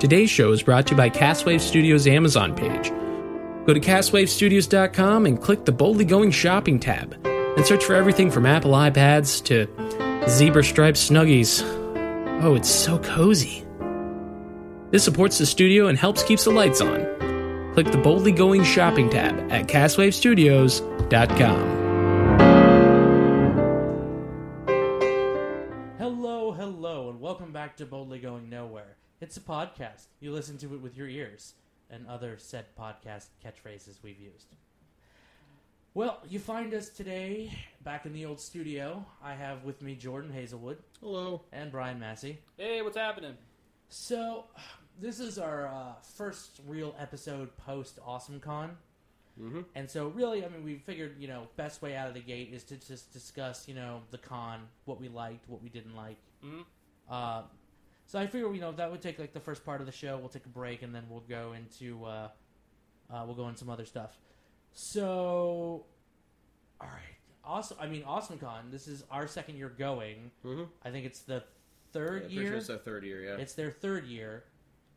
Today's show is brought to you by Castwave Studios' Amazon page. Go to castwavestudios.com and click the Boldly Going Shopping tab and search for everything from Apple iPads to zebra striped snuggies. Oh, it's so cozy. This supports the studio and helps keeps the lights on. Click the Boldly Going Shopping tab at castwavestudios.com. Hello, hello, and welcome back to Boldly Going Nowhere. It's a podcast. You listen to it with your ears, and other said podcast catchphrases we've used. Well, you find us today back in the old studio. I have with me Jordan Hazelwood Hello. and Brian Massey. Hey, what's happening? So, this is our uh, first real episode post AwesomeCon. Mm-hmm. And so, really, I mean, we figured, you know, best way out of the gate is to just discuss, you know, the con, what we liked, what we didn't like. Mhm. Uh, so I figure, you know, that would take like the first part of the show. We'll take a break, and then we'll go into, uh, uh, we'll go into some other stuff. So, all right, awesome. I mean, AwesomeCon. This is our second year going. Mm-hmm. I think it's the third yeah, year. It's their third year, yeah. It's their third year,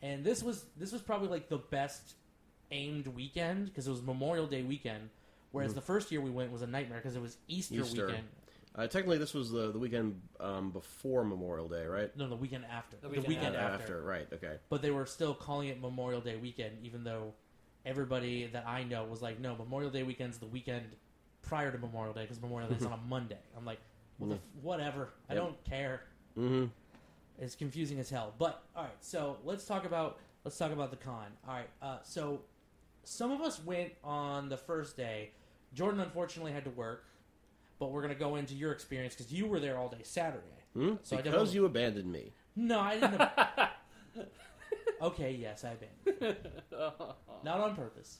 and this was this was probably like the best aimed weekend because it was Memorial Day weekend. Whereas the first year we went was a nightmare because it was Easter. Easter. weekend. Uh, technically, this was the, the weekend um, before Memorial Day, right? No, the weekend after. The The weekend, weekend after. right? Okay. But they were still calling it Memorial Day weekend, even though everybody that I know was like, "No, Memorial Day weekend's the weekend prior to Memorial Day because Memorial Day's on a Monday." I'm like, well, the f- whatever. I Yep. don't care. Mm-hmm. It's confusing as hell. But all right, so let's talk about let's talk about the con. All right, uh, so some of us went on the first day. Jordan unfortunately had to work, but we're gonna go into your experience because you were there all day Saturday. hmm So I because definitely- you abandoned me. No, I didn't. okay, yes, I abandoned. been not on purpose.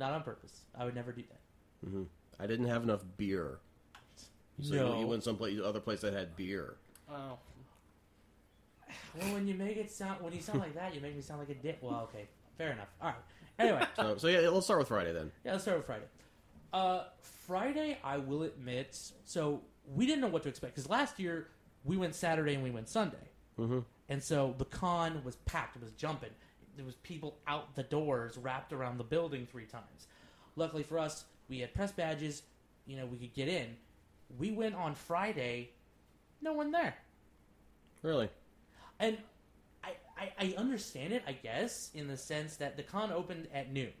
Not on purpose. I would never do that. hmm I didn't have enough beer. So no. you, you went someplace, other place that had beer. oh, Well, when you make it sound when you sound like that, you make me sound like a dick. Well, okay, fair enough. All right. Anyway. So, so yeah, let's start with Friday then. Yeah, let's start with Friday. Uh, Friday, I will admit, so we didn't know what to expect because last year we went Saturday and we went Sunday, Mm-hmm. and so the con was packed. It was jumping. There was people out the doors, wrapped around the building three times. Luckily for us, we had press badges. You know, we could get in. We went on Friday, no one there, Really? and I, I, I understand it, I guess, in the sense that the con opened at noon.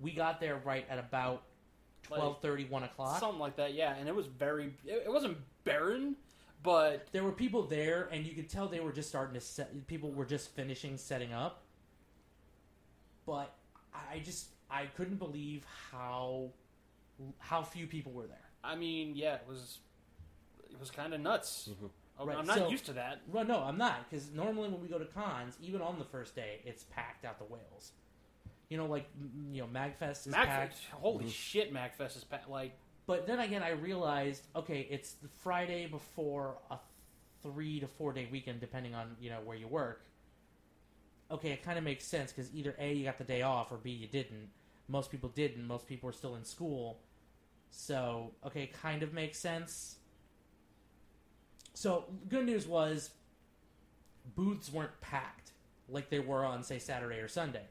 We got there right at about Like, 12.30, 1 o'clock. something like that. Yeah, and it was very. It, it wasn't barren, but there were people there, and you could tell they were just starting to set. People were just finishing setting up. But I just I couldn't believe how how few people were there. I mean, yeah, it was. It was kind of nuts. Mhm. I'm- Right, I'm not so- used to that. Well, no, I'm not because normally when we go to cons, even on the first day, it's packed out the whales. You know, like you know, Magfest is packed. Magfest, holy mm-hmm. shit, Magfest is packed. Like, But then again, I realized okay, it's the Friday before a three to four day weekend, depending on you know where you work. Okay, it kind of makes sense because either a you got the day off or b you didn't. Most people didn't. Most people were still in school, so okay, it kind of makes sense. So good news was booths weren't packed like they were on say Saturday or Sunday.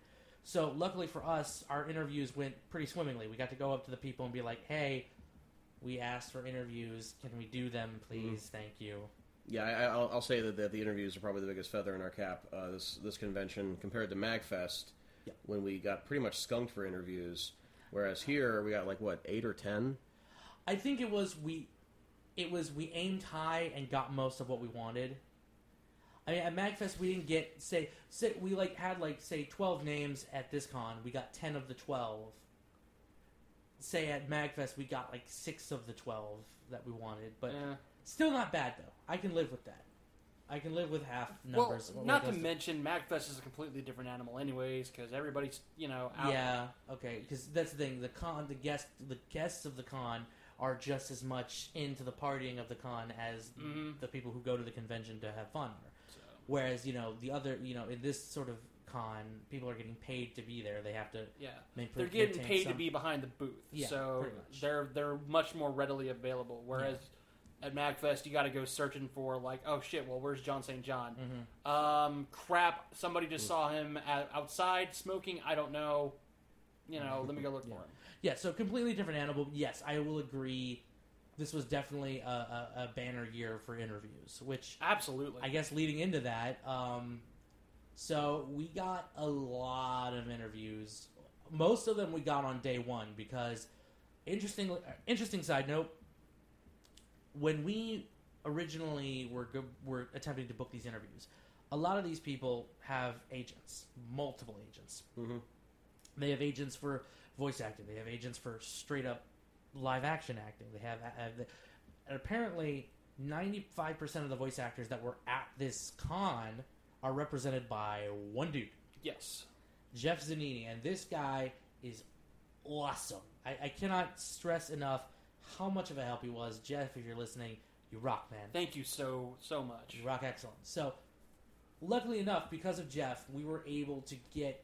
So luckily for us, our interviews went pretty swimmingly. We got to go up to the people and be like, "Hey, we asked for interviews. Can we do them, please? Thank you." Yeah, I, I'll, I'll say that, that the interviews are probably the biggest feather in our cap uh, this this convention compared to Magfest, Yeah. when we got pretty much skunked for interviews. Whereas here we got like what eight or ten. I think it was we, it was we aimed high and got most of what we wanted. I mean, at Magfest we didn't get say say we like had like say twelve names at this con. We got ten of the twelve. Say at Magfest we got like six of the twelve that we wanted, but eh. still not bad though. I can live with that. I can live with half numbers. it not to goes mention Magfest is a completely different animal, anyways, because everybody's you know out. Yeah, okay, because that's the thing. The con, the guest, the guests of the con are just as much into the partying of the con as Mhm. the people who go to the convention to have fun are. Whereas you know the other, you know, in this sort of con, people are getting paid to be there. They have to. yeah. Make, They're getting paid to be behind the booth, Yeah, so they're they're much more readily available. Whereas at Magfest, you got to go searching for like, oh shit, well, where's John St. John? Mm-hmm. Um, crap, somebody just saw him at, outside smoking. I don't know. You know, let me go look for him. Yeah, so completely different animal. Yes, I will agree. This was definitely a, a, a banner year for interviews, which Absolutely. I guess leading into that, um, so we got a lot of interviews. Most of them we got on day one because interesting. Interesting side note: when we originally were go- were attempting to book these interviews, a lot of these people have agents, multiple agents. Mhm. They have agents for voice acting. They have agents for straight up live action acting. They have, have and apparently ninety five percent of the voice actors that were at this con are represented by one dude, yes. Jeff Zannini, and this guy is awesome. I, I cannot stress enough how much of a help he was. Jeff, if you're listening, you rock, man. Thank you so so much. You rock excellent. So, luckily enough, because of Jeff, we were able to get.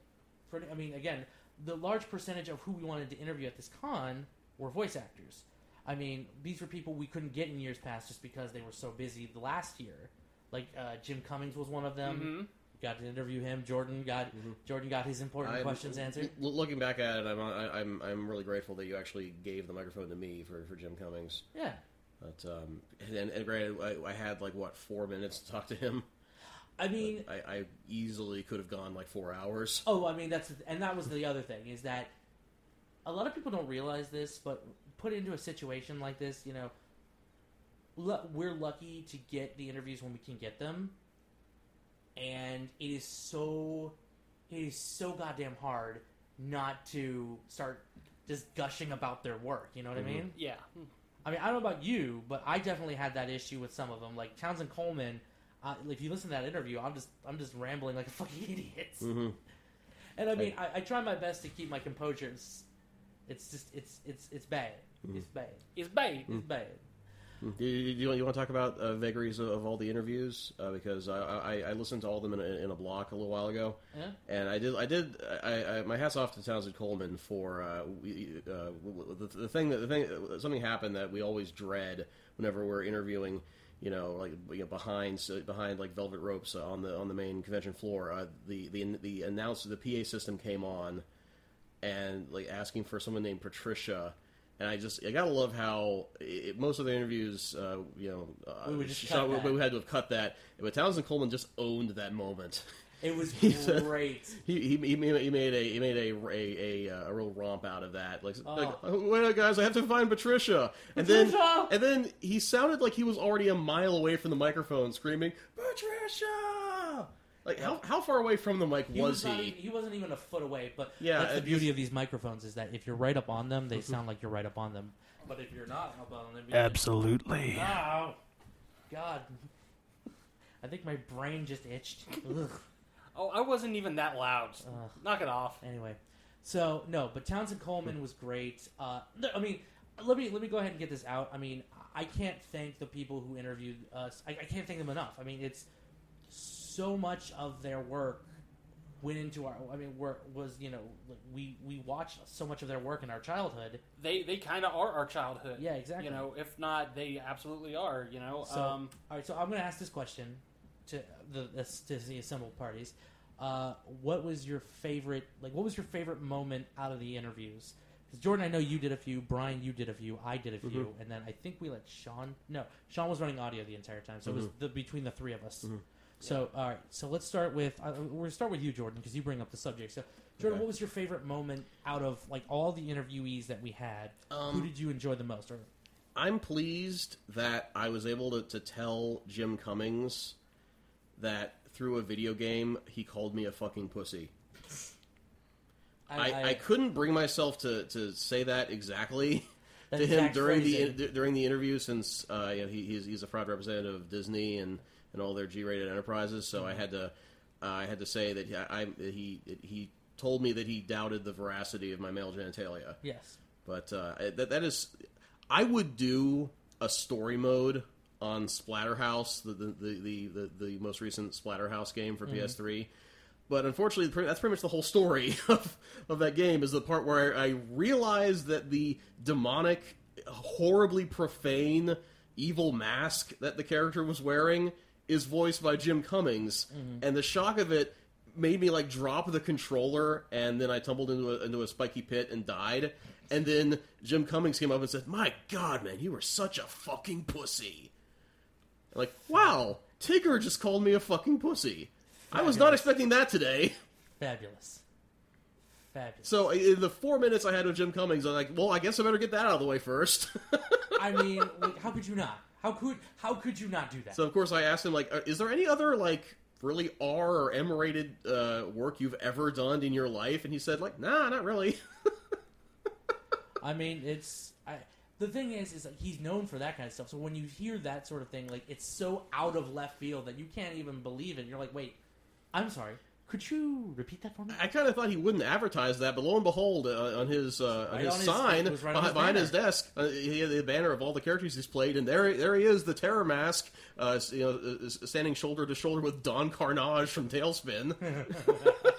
Pretty, I mean, again, the large percentage of who we wanted to interview at this con were voice actors. I mean, these were people we couldn't get in years past just because they were so busy the last year. Like uh, Jim Cummings was one of them. Mhm. Got to interview him. Jordan got Jordan got his important I'm- questions answered. l- looking back at it, I'm, I- I'm I'm really grateful that you actually gave the microphone to me for, for Jim Cummings. Yeah, But um, and, and granted, I, I had like what four minutes to talk to him. I mean, I, I easily could have gone like four hours. Oh, I mean that's and that was the other thing is that a lot of people don't realize this, but put into a situation like this, you know, lu- we're lucky to get the interviews when we can get them, and it is so it is so goddamn hard not to start just gushing about their work. You know what I mean? Yeah. I mean, I don't know about you, but I definitely had that issue with some of them. Like Townsend Coleman, uh, if you listen to that interview, I'm just I'm just rambling like a fucking idiot. Mhm. And I mean, I, I try my best to keep my composure. It's, it's just it's it's it's bad. It's bad. It's bait. It's bad. Do you, do you, want- you want to talk about uh, vagaries of, of all the interviews? Uh, because I, I, I listened to all of them in a, in a block a little while ago, Yeah. and I did I did I, I my hats off to Townsend Coleman for uh, we, uh, w- w- the, the thing that the thing something happened that we always dread whenever we're interviewing. You know, like you know, behind so behind like velvet ropes on the on the main convention floor. Uh, the the the announcer, the PA system came on, and like asking for someone named Patricia. And I just I gotta love how it, most of the interviews, uh, you know, uh, We just cut that. we had to have cut that. But Townsend Coleman just owned that moment. It was He great. He, he, he made he made a he made a a, a, uh, a real romp out of that. Like, Oh. like "Oh, wait, guys, I have to find Patricia. And then Patricia! and then he sounded like he was already a mile away from the microphone, screaming Patricia. Like how how far away from the mic He was not he? even- he wasn't even a foot away. But Yeah, that's the it beauty just- of these microphones is that if you're right up on them, they sound like you're right up on them. But if you're not up on them, Absolutely. Ow. God. I think my brain just itched. Ugh. Oh, I wasn't even that loud. Ugh. Knock it off. Anyway, so no, but Townsend Coleman was great. Uh, no, I mean, let me let me go ahead and get this out. I mean, I can't thank the people who interviewed us. I, I can't thank them enough. I mean, it's so much of their work went into our. I mean, work was you know we we watched so much of their work in our childhood. They they kind of are our childhood. Yeah, exactly. You know, if not, they absolutely are. You know. So, um, all right, so I'm going to ask this question to the, the to the assembled parties. Uh, what was your favorite? Like, what was your favorite moment out of the interviews? Because Jordan, I know you did a few. Brian, you did a few. I did a few, and then I think we let Sean. No, Sean was running audio the entire time, so it was the between the three of us. So, all right, so let's start with uh, we're gonna start with you, Jordan, because you bring up the subject. So, Jordan, Okay. what was your favorite moment out of like all the interviewees that we had? Who Um, did you enjoy the most? Or I'm pleased that I was able to, to tell Jim Cummings that through a video game he called me a fucking pussy. I, I, couldn't bring myself to, to say that exactly That to him exact during phrasing. the during the interview since uh, you know, he, he's, he's a fraud representative of Disney and, and all their G-rated enterprises. So I had to uh, I had to say that he, I, he he told me that he doubted the veracity of my male genitalia. yes. But uh, that that is, I would do a story mode on Splatterhouse, the the the the, the, the most recent Splatterhouse game for PS3. But unfortunately, that's pretty much the whole story of, of that game. Is the part where I realized that the demonic, horribly profane, evil mask that the character was wearing is voiced by Jim Cummings, mm-hmm. and the shock of it made me like drop the controller, and then I tumbled into a, into a spiky pit and died. And then Jim Cummings came up and said, "My God, man, you were such a fucking pussy." Like, wow, Tigger just called me a fucking pussy. I was not expecting that today. Fabulous. Fabulous. So in the four minutes I had with Jim Cummings, I'm like, well, I guess I better get that out of the way first. I mean, like, how could you not? How could how could you not do that? so of course I asked him like, uh, is there any other like really R or M rated uh, work you've ever done in your life? And he said like, nah, not really. I mean, it's I, the thing is, is like he's known for that kind of stuff. So when you hear that sort of thing, like it's so out of left field that you can't even believe it. You're like, wait, I'm sorry. Could you repeat that for me? I kind of thought he wouldn't advertise that, but lo and behold, uh, on his uh, on Right his on sign right behind, his behind his desk, uh, he had the banner of all the characters he's played, and there there he is, the Terror Mask, uh, you know, uh, standing shoulder to shoulder with Don Karnage from TaleSpin.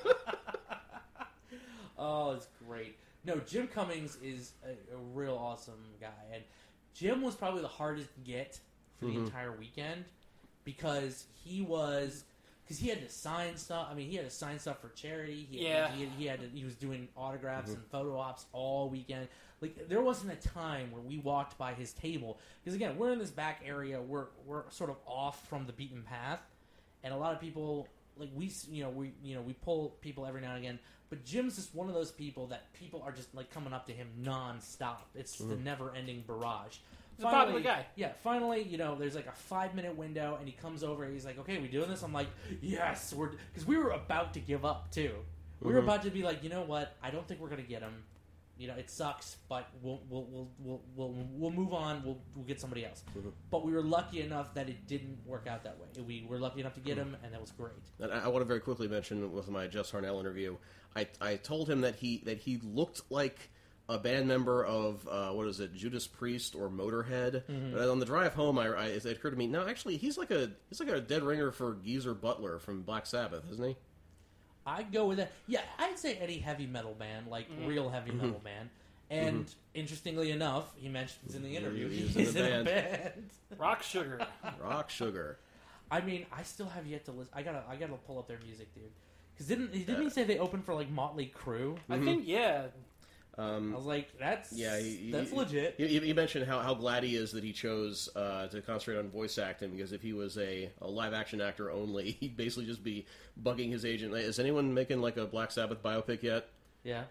Oh, it's great. No, Jim Cummings is a, a real awesome guy, and Jim was probably the hardest to get for the entire weekend because he was because he had to sign stuff. I mean, he had to sign stuff for charity. He Yeah. he, he had to, he was doing autographs mm-hmm. and photo ops all weekend. Like there wasn't a time where we walked by his table because again, we're in this back area. We're we're sort of off from the beaten path, and a lot of people like we you know we you know we pull people every now and again. But Jim's just one of those people that people are just like coming up to him nonstop. It's the mm-hmm. never-ending barrage. He's a popular guy. Yeah, finally, you know, there's like a five minute window, and he comes over. and He's like, "Okay, we doing this?" I'm like, "Yes, we're," because we were about to give up too. We were mm-hmm. about to be like, you know what? I don't think we're gonna get him. You know, it sucks, but we'll we'll we'll we'll we'll, we'll move on. We'll we'll get somebody else. Mm-hmm. But we were lucky enough that it didn't work out that way. We were lucky enough to get mm-hmm. him, and that was great. And I, I want to very quickly mention with my Jess Harnell interview, I, I told him that he that he looked like a band member of uh, what is it, Judas Priest or Motorhead. Mm-hmm. But on the drive home, I, I, it occurred to me, no, actually, he's like a he's like a dead ringer for Geezer Butler from Black Sabbath, isn't he? I'd go with that. Yeah, I'd say any heavy metal band, like mm-hmm. real heavy metal mm-hmm. band. And interestingly enough, he mentions in the interview He's he's, in a in a band. Rock Sugar. Rock Sugar. I mean, I still have yet to listen. I gotta, I gotta pull up their music, dude. Because didn't didn't uh, he say they opened for like Motley Crue? I think yeah. Um, I was like, that's Yeah, he, that's he- legit. You, mentioned how, how glad he is that he chose uh, to concentrate on voice acting because if he was a, a live action actor only, he'd basically just be bugging his agent. Is anyone making like a Black Sabbath biopic yet? yeah,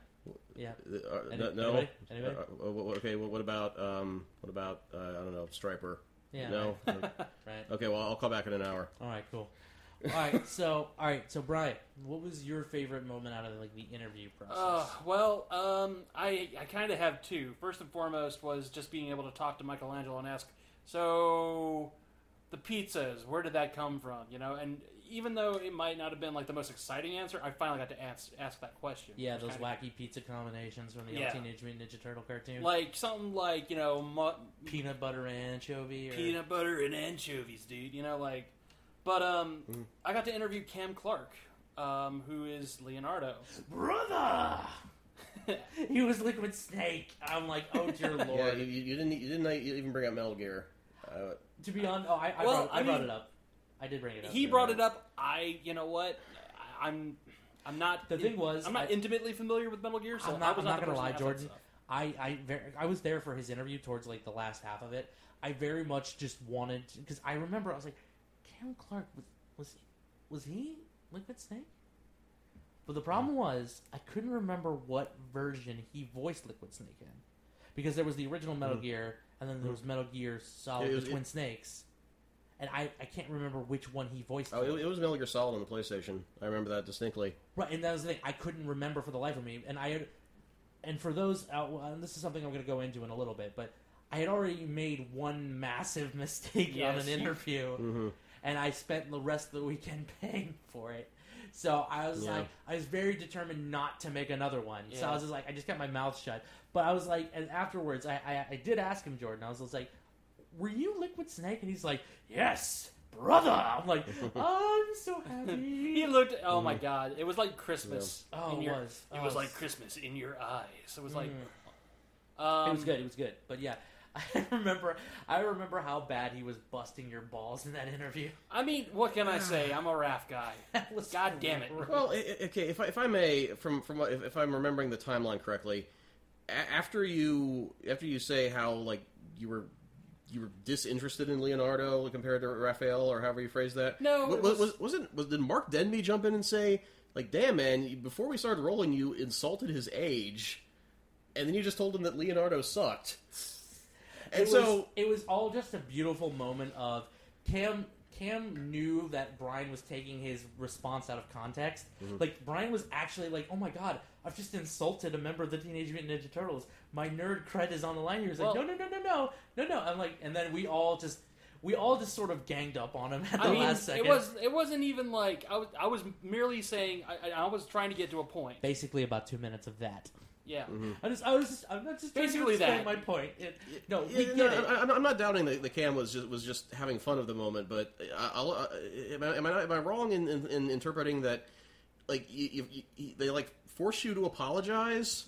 yeah. Uh, Any- no. anybody? Anybody? Uh, uh, okay. Well, what about um, what about uh, I don't know Stryper? Yeah. No. Right. okay. Well, I'll call back in an hour. All right. Cool. All right. So, all right. So, Brian, what was your favorite moment out of like the interview process? Uh, well, um, I I kind of have two. First and foremost was just being able to talk to Michelangelo and ask, so the pizzas, where did that come from? You know, and even though it might not have been like the most exciting answer, I finally got to ask ask that question. yeah, those wacky pizza combinations from the Yeah. Teenage Mutant Ninja Turtle cartoon. like something like you know mu- peanut butter and anchovy. Or... peanut butter and anchovies, dude. You know, like, but um, I got to interview Cam Clarke, um, who is Leonardo. brother. he was Liquid Snake. I'm like, oh dear lord. Yeah. You, you didn't you didn't even bring up Metal Gear. Uh, To be honest, oh, I, I, Well, brought, I, I brought it up. I did bring it up. He brought it up. I, you know what, I, I'm. I'm not. The thing was, I'm not I- intimately familiar with Metal Gear, so I'm I not, was I'm not the gonna lie, to ask that Jordan. I I, very, I was there for his interview towards like the last half of it. I very much just wanted because I remember I was like, Cam Clarke was was was he Liquid Snake? But the problem was I couldn't remember what version he voiced Liquid Snake in because there was the original Metal hmm. Gear and then there was hmm. Metal Gear Solid It was- the Twin Snakes. And I, I can't remember which one he voiced. oh, it, it was Metal Gear Solid on the PlayStation. I remember that distinctly. Right, and that was the thing. I couldn't remember for the life of me. And I had, and for those, uh, out, and this is something I'm going to go into in a little bit, but I had already made one massive mistake on Yes, an you- interview, mm-hmm. And I spent the rest of the weekend paying for it. So I was Yeah. like, I was very determined not to make another one. So I was just like, I just kept my mouth shut. But I was like, and afterwards, I, I, I did ask him, Jordan. I was just like, "Were you Liquid Snake?" And he's like, "Yes, brother." I'm like, "I'm so happy." He looked. Oh my god! It was like Christmas. Oh, in it your, was. It Oh, was like Christmas in your eyes. It was like. Mm. Um, it was good. It was good. But yeah, I remember, I remember how bad he was busting your balls in that interview. I mean, what can I ah. say? I'm a Raph guy. God damn it. Well, i- i- okay, if I, if I may, from from what- if, if I'm remembering the timeline correctly, a- after you after you say how like you were you were disinterested in Leonardo compared to Raphael or however you phrase that. No, wa- it was, was- was wasn't was did Mark Denby jump in and say like, "Damn man, you- before we started rolling, you insulted his age," and then you just told him that Leonardo sucked. And it so was, it was all just a beautiful moment of Cam. Cam knew that Brian was taking his response out of context. Mm-hmm. Like Brian was actually like, "Oh my god, I've just insulted a member of the Teenage Mutant Ninja Turtles. My nerd cred is on the line." He was like, "No, no, no, no, no, no, no." I'm like, and then we all just, we all just sort of ganged up on him at the I mean, last second. it was it wasn't even like I was I was merely saying I, I I was trying to get to a point. basically about two minutes of that. Yeah. I just, I was just, I'm not just Basically to that. my point. It, no, we Yeah, get no, it. I, I'm- I'm not doubting that the Cam was just was just having fun of the moment, but I, I'll, uh, am, I, am I am I wrong in, in, in interpreting that like you, you, you, they like forced you to apologize,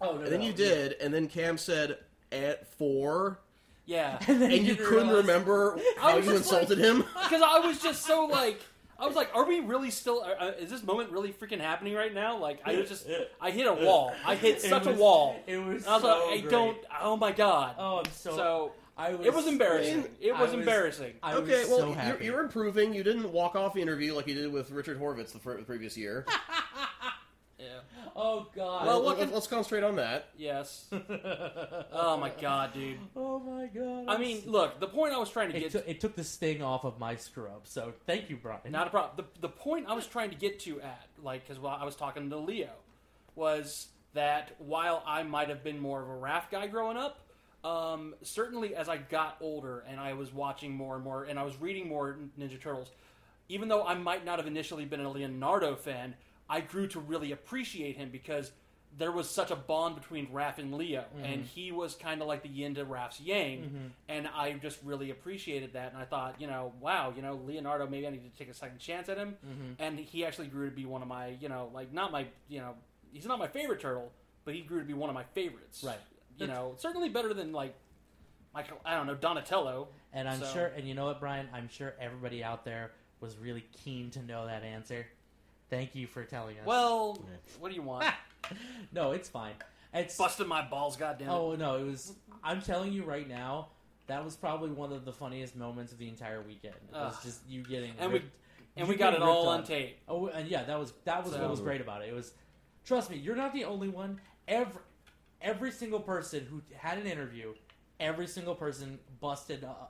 oh no, and then no, you did, and then Cam said at four, Yeah. And, and you couldn't realize- remember how you just like- insulted him. Because I was just so like, I was like, are we really still? Uh, uh, is this moment really freaking happening right now? Like, I was just, I hit a wall. I hit such was- a wall. It was. And I was so like, I great. don't. Oh my god. Oh, I'm so. so I was. it was embarrassing. It I was, was- embarrassing. I okay, was well, so you're, you're improving. You didn't walk off the interview like you did with Richard Horvitz the, fir- the previous year. yeah. Oh God. Well, Let- what let, can- us concentrate on that. Yes. oh my god, dude. oh my God. I mean, look, the point I was trying to it, get took it took the sting off of my screw up. So thank you, Brian. Not a problem. The, the point I was trying to get to at, like, because while I was talking to Leo, was that while I might have been more of a Raph guy growing up, um, certainly as I got older and I was watching more and more and I was reading more Ninja Turtles, even though I might not have initially been a Leonardo fan, I grew to really appreciate him because there was such a bond between Raph and Leo, and mm-hmm. he was kind of like the yin to Raph's yang, mm-hmm. and I just really appreciated that. And I thought, you know, wow, you know, Leonardo, maybe I need to take a second chance at him. Mm-hmm. And he actually grew to be one of my, you know, like not my, you know, he's not my favorite turtle, but he grew to be one of my favorites. Right. You know, certainly better than like, Michael, I don't know, Donatello. And I'm So- sure, and you know what, Brian? I'm sure everybody out there was really keen to know that answer. Thank you for telling us. Well, what do you want? no, it's fine. It's Busted my balls, goddamn. Oh no, it was. I'm telling you right now, that was probably one of the funniest moments of the entire weekend. It was Ugh. just you getting And we- ripped- and you we got getting it all ripped on tape. Oh, and yeah, that was that was So- what was great about it. It was, trust me, you're not the only one. Every every single person who had an interview, every single person busted, uh, uh,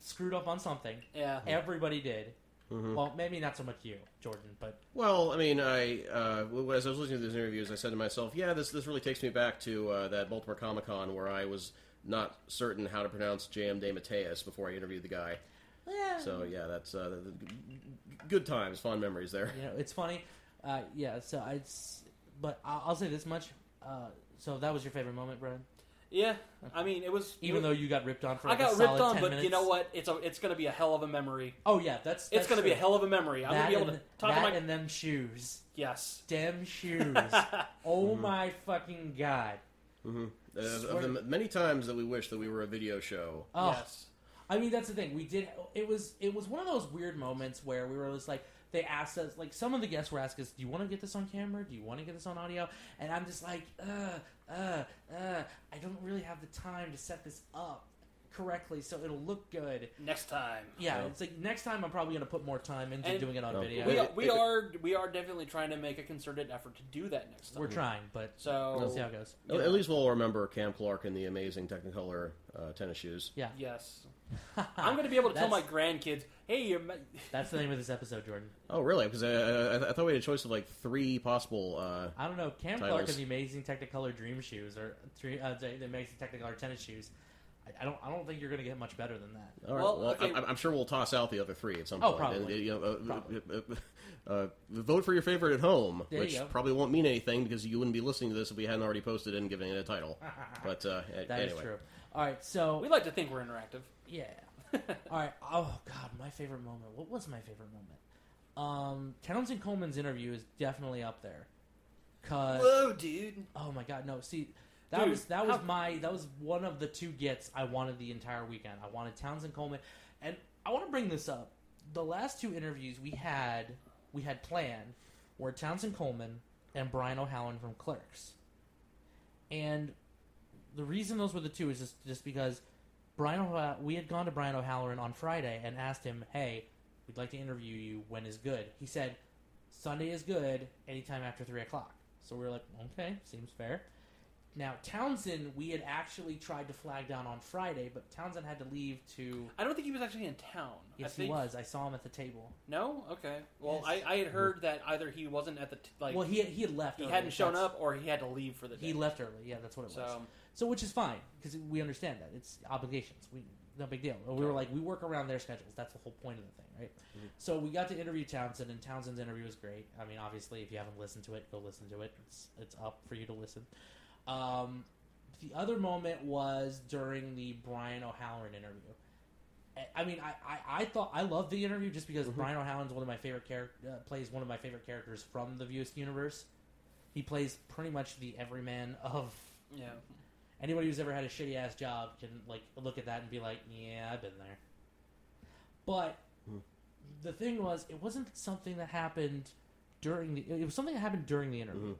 screwed up on something. Yeah. Everybody did. Mm-hmm. Well, maybe not so much you, Jordan, but Well, I mean, I uh, as I was listening to these interviews, I said to myself, "Yeah, this this really takes me back to uh, that Baltimore Comic Con where I was not certain how to pronounce J.M. DeMatteis before I interviewed the guy." yeah. So yeah, that's uh, the, the- good times, fond memories there. you know, it's funny. Uh, yeah, so I, but I'll, I'll say this much. Uh, so that was your favorite moment, Brian? Yeah. I mean, it was. Even though you got ripped on for I got a ripped on, but minutes. you know what? It's a, it's going to be a hell of a memory. Oh yeah, that's, It's going to be a hell of a memory. I'm going to be able to talk that to my. and them shoes, yes. damn shoes. oh my fucking god! Mm-hmm. Uh, of the many times that we wish that we were a video show. Oh, Yes. I mean that's the thing. We did. It was it was one of those weird moments where we were just like they asked us like some of the guests were asking us, "Do you want to get this on camera? Do you want to get this on audio?" And I'm just like, uh, uh, uh. I don't really have the time to set this up correctly so it'll look good. Next time. Yeah, Yeah. it's like next time I'm probably gonna put more time into And- doing it on No, video. We, are, we are we are definitely trying to make a concerted effort to do that next time. We're trying, but So we'll see how it goes. At- know, At least we'll remember Cam Clarke in the amazing Technicolor uh, tennis shoes. Yeah, yes, I'm going to be able to tell my That's- grandkids, "Hey, you're." ma- That's the name of this episode, Jordan. Oh, really? Because I, I, I thought we had a choice of like three possible. Uh, I don't know. Cam Clarke Titles. of the Amazing Technicolor Dream Shoes or three, uh, the the Amazing Technicolor Tennis Shoes. I, I don't. I don't think you're gonna get much better than that. all right. Well, Well, okay. I'm, I'm sure we'll toss out the other three at some Oh, point. probably. And, you know, uh, Probably. uh, uh, vote for your favorite at home, There which probably won't mean anything because you wouldn't be listening to this if we hadn't already posted it and given it a title. But uh, a- That is anyway, true. All right, so We like to think we're interactive. yeah. All right. Oh God, my favorite moment. What was my favorite moment? Um, Townsend Coleman's interview is definitely up there. Cause Whoa, dude! oh my God, no. See, That Dude, was that was how- my that was one of the two gets I wanted the entire weekend. I wanted Townsend Coleman, and I want to bring this up. The last two interviews we had we had planned were Townsend Coleman and Brian O'Halloran from Clerks, and the reason those were the two is just just because Brian we had gone to Brian O'Halloran on Friday and asked him, "Hey, we'd like to interview you. When is good?" He said, "Sunday is good. Anytime after three o'clock." So we were like, "Okay, seems fair." Now Townsend, we had actually tried to flag down on Friday, but Townsend had to leave to. I don't think he was actually in town. Yes, think, he was. I saw him at the table. No, okay. Well, Yes. I, I had heard that either he wasn't at the t- like well, he had, he had left. he early. hadn't shown That's- up or he had to leave for the day. He left early. Yeah, that's what it was. So So, which is fine because we understand that it's obligations. We no big deal. We were like, we work around their schedules. That's the whole point of the thing, right? Mm-hmm. So we got to interview Townsend, and Townsend's interview was great. I mean, obviously, if you haven't listened to it, go listen to it. It's it's up for you to listen. Um, the other moment was during the Brian O'Halloran interview. I- I mean, I, I, I thought I loved the interview just because Brian O'Halloran's one of my favorite character uh, plays one of my favorite characters from the View Askew universe. He plays pretty much the everyman of yeah, anybody who's ever had a shitty ass job can like look at that and be like, yeah, I've been there. But the thing was, it wasn't something that happened during the. It was something that happened during the interview.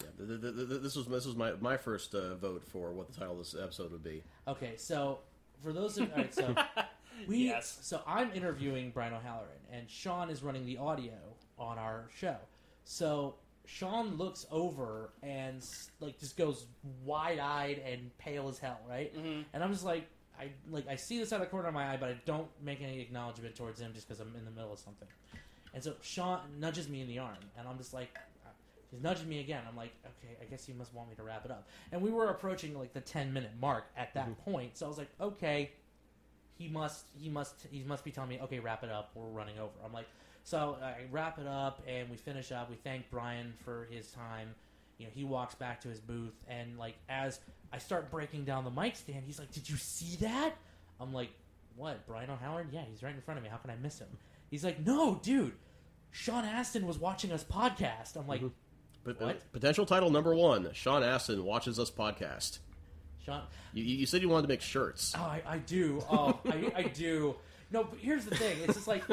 Yeah, th th th th- this was this was my my first uh, vote for what the title of this episode would be. Okay, so for those of all right, so we Yes. so I'm interviewing Brian O'Halloran and Sean is running the audio on our show. So Sean looks over and s- like just goes wide eyed and pale as hell, right? Mhm. And I'm just like I like I see this out of the corner of my eye, but I don't make any acknowledgement towards him just because I'm in the middle of something. And so Sean nudges me in the arm, and I'm just like, he's nudging me again. I'm like, okay, I guess he must want me to wrap it up. And we were approaching like the 10 minute mark at that mm-hmm. point, so I was like, okay, he must, he must, he must be telling me, okay, wrap it up. We're running over. I'm like, so I wrap it up, and we finish up. We thank Brian for his time. You know, he walks back to his booth, and like as I start breaking down the mic stand, he's like, "Did you see that?" I'm like, "What? Brian O'Halloran? Yeah, he's right in front of me. How can I miss him?" He's like, "No, dude, Sean Astin was watching us podcast." I'm like, mm-hmm. But What? Uh, potential title number one: Sean Astin watches us podcast. "Sean, You, you you said you wanted to make shirts. oh, I, I do. Oh, I, I do." No, but here's the thing. It's just like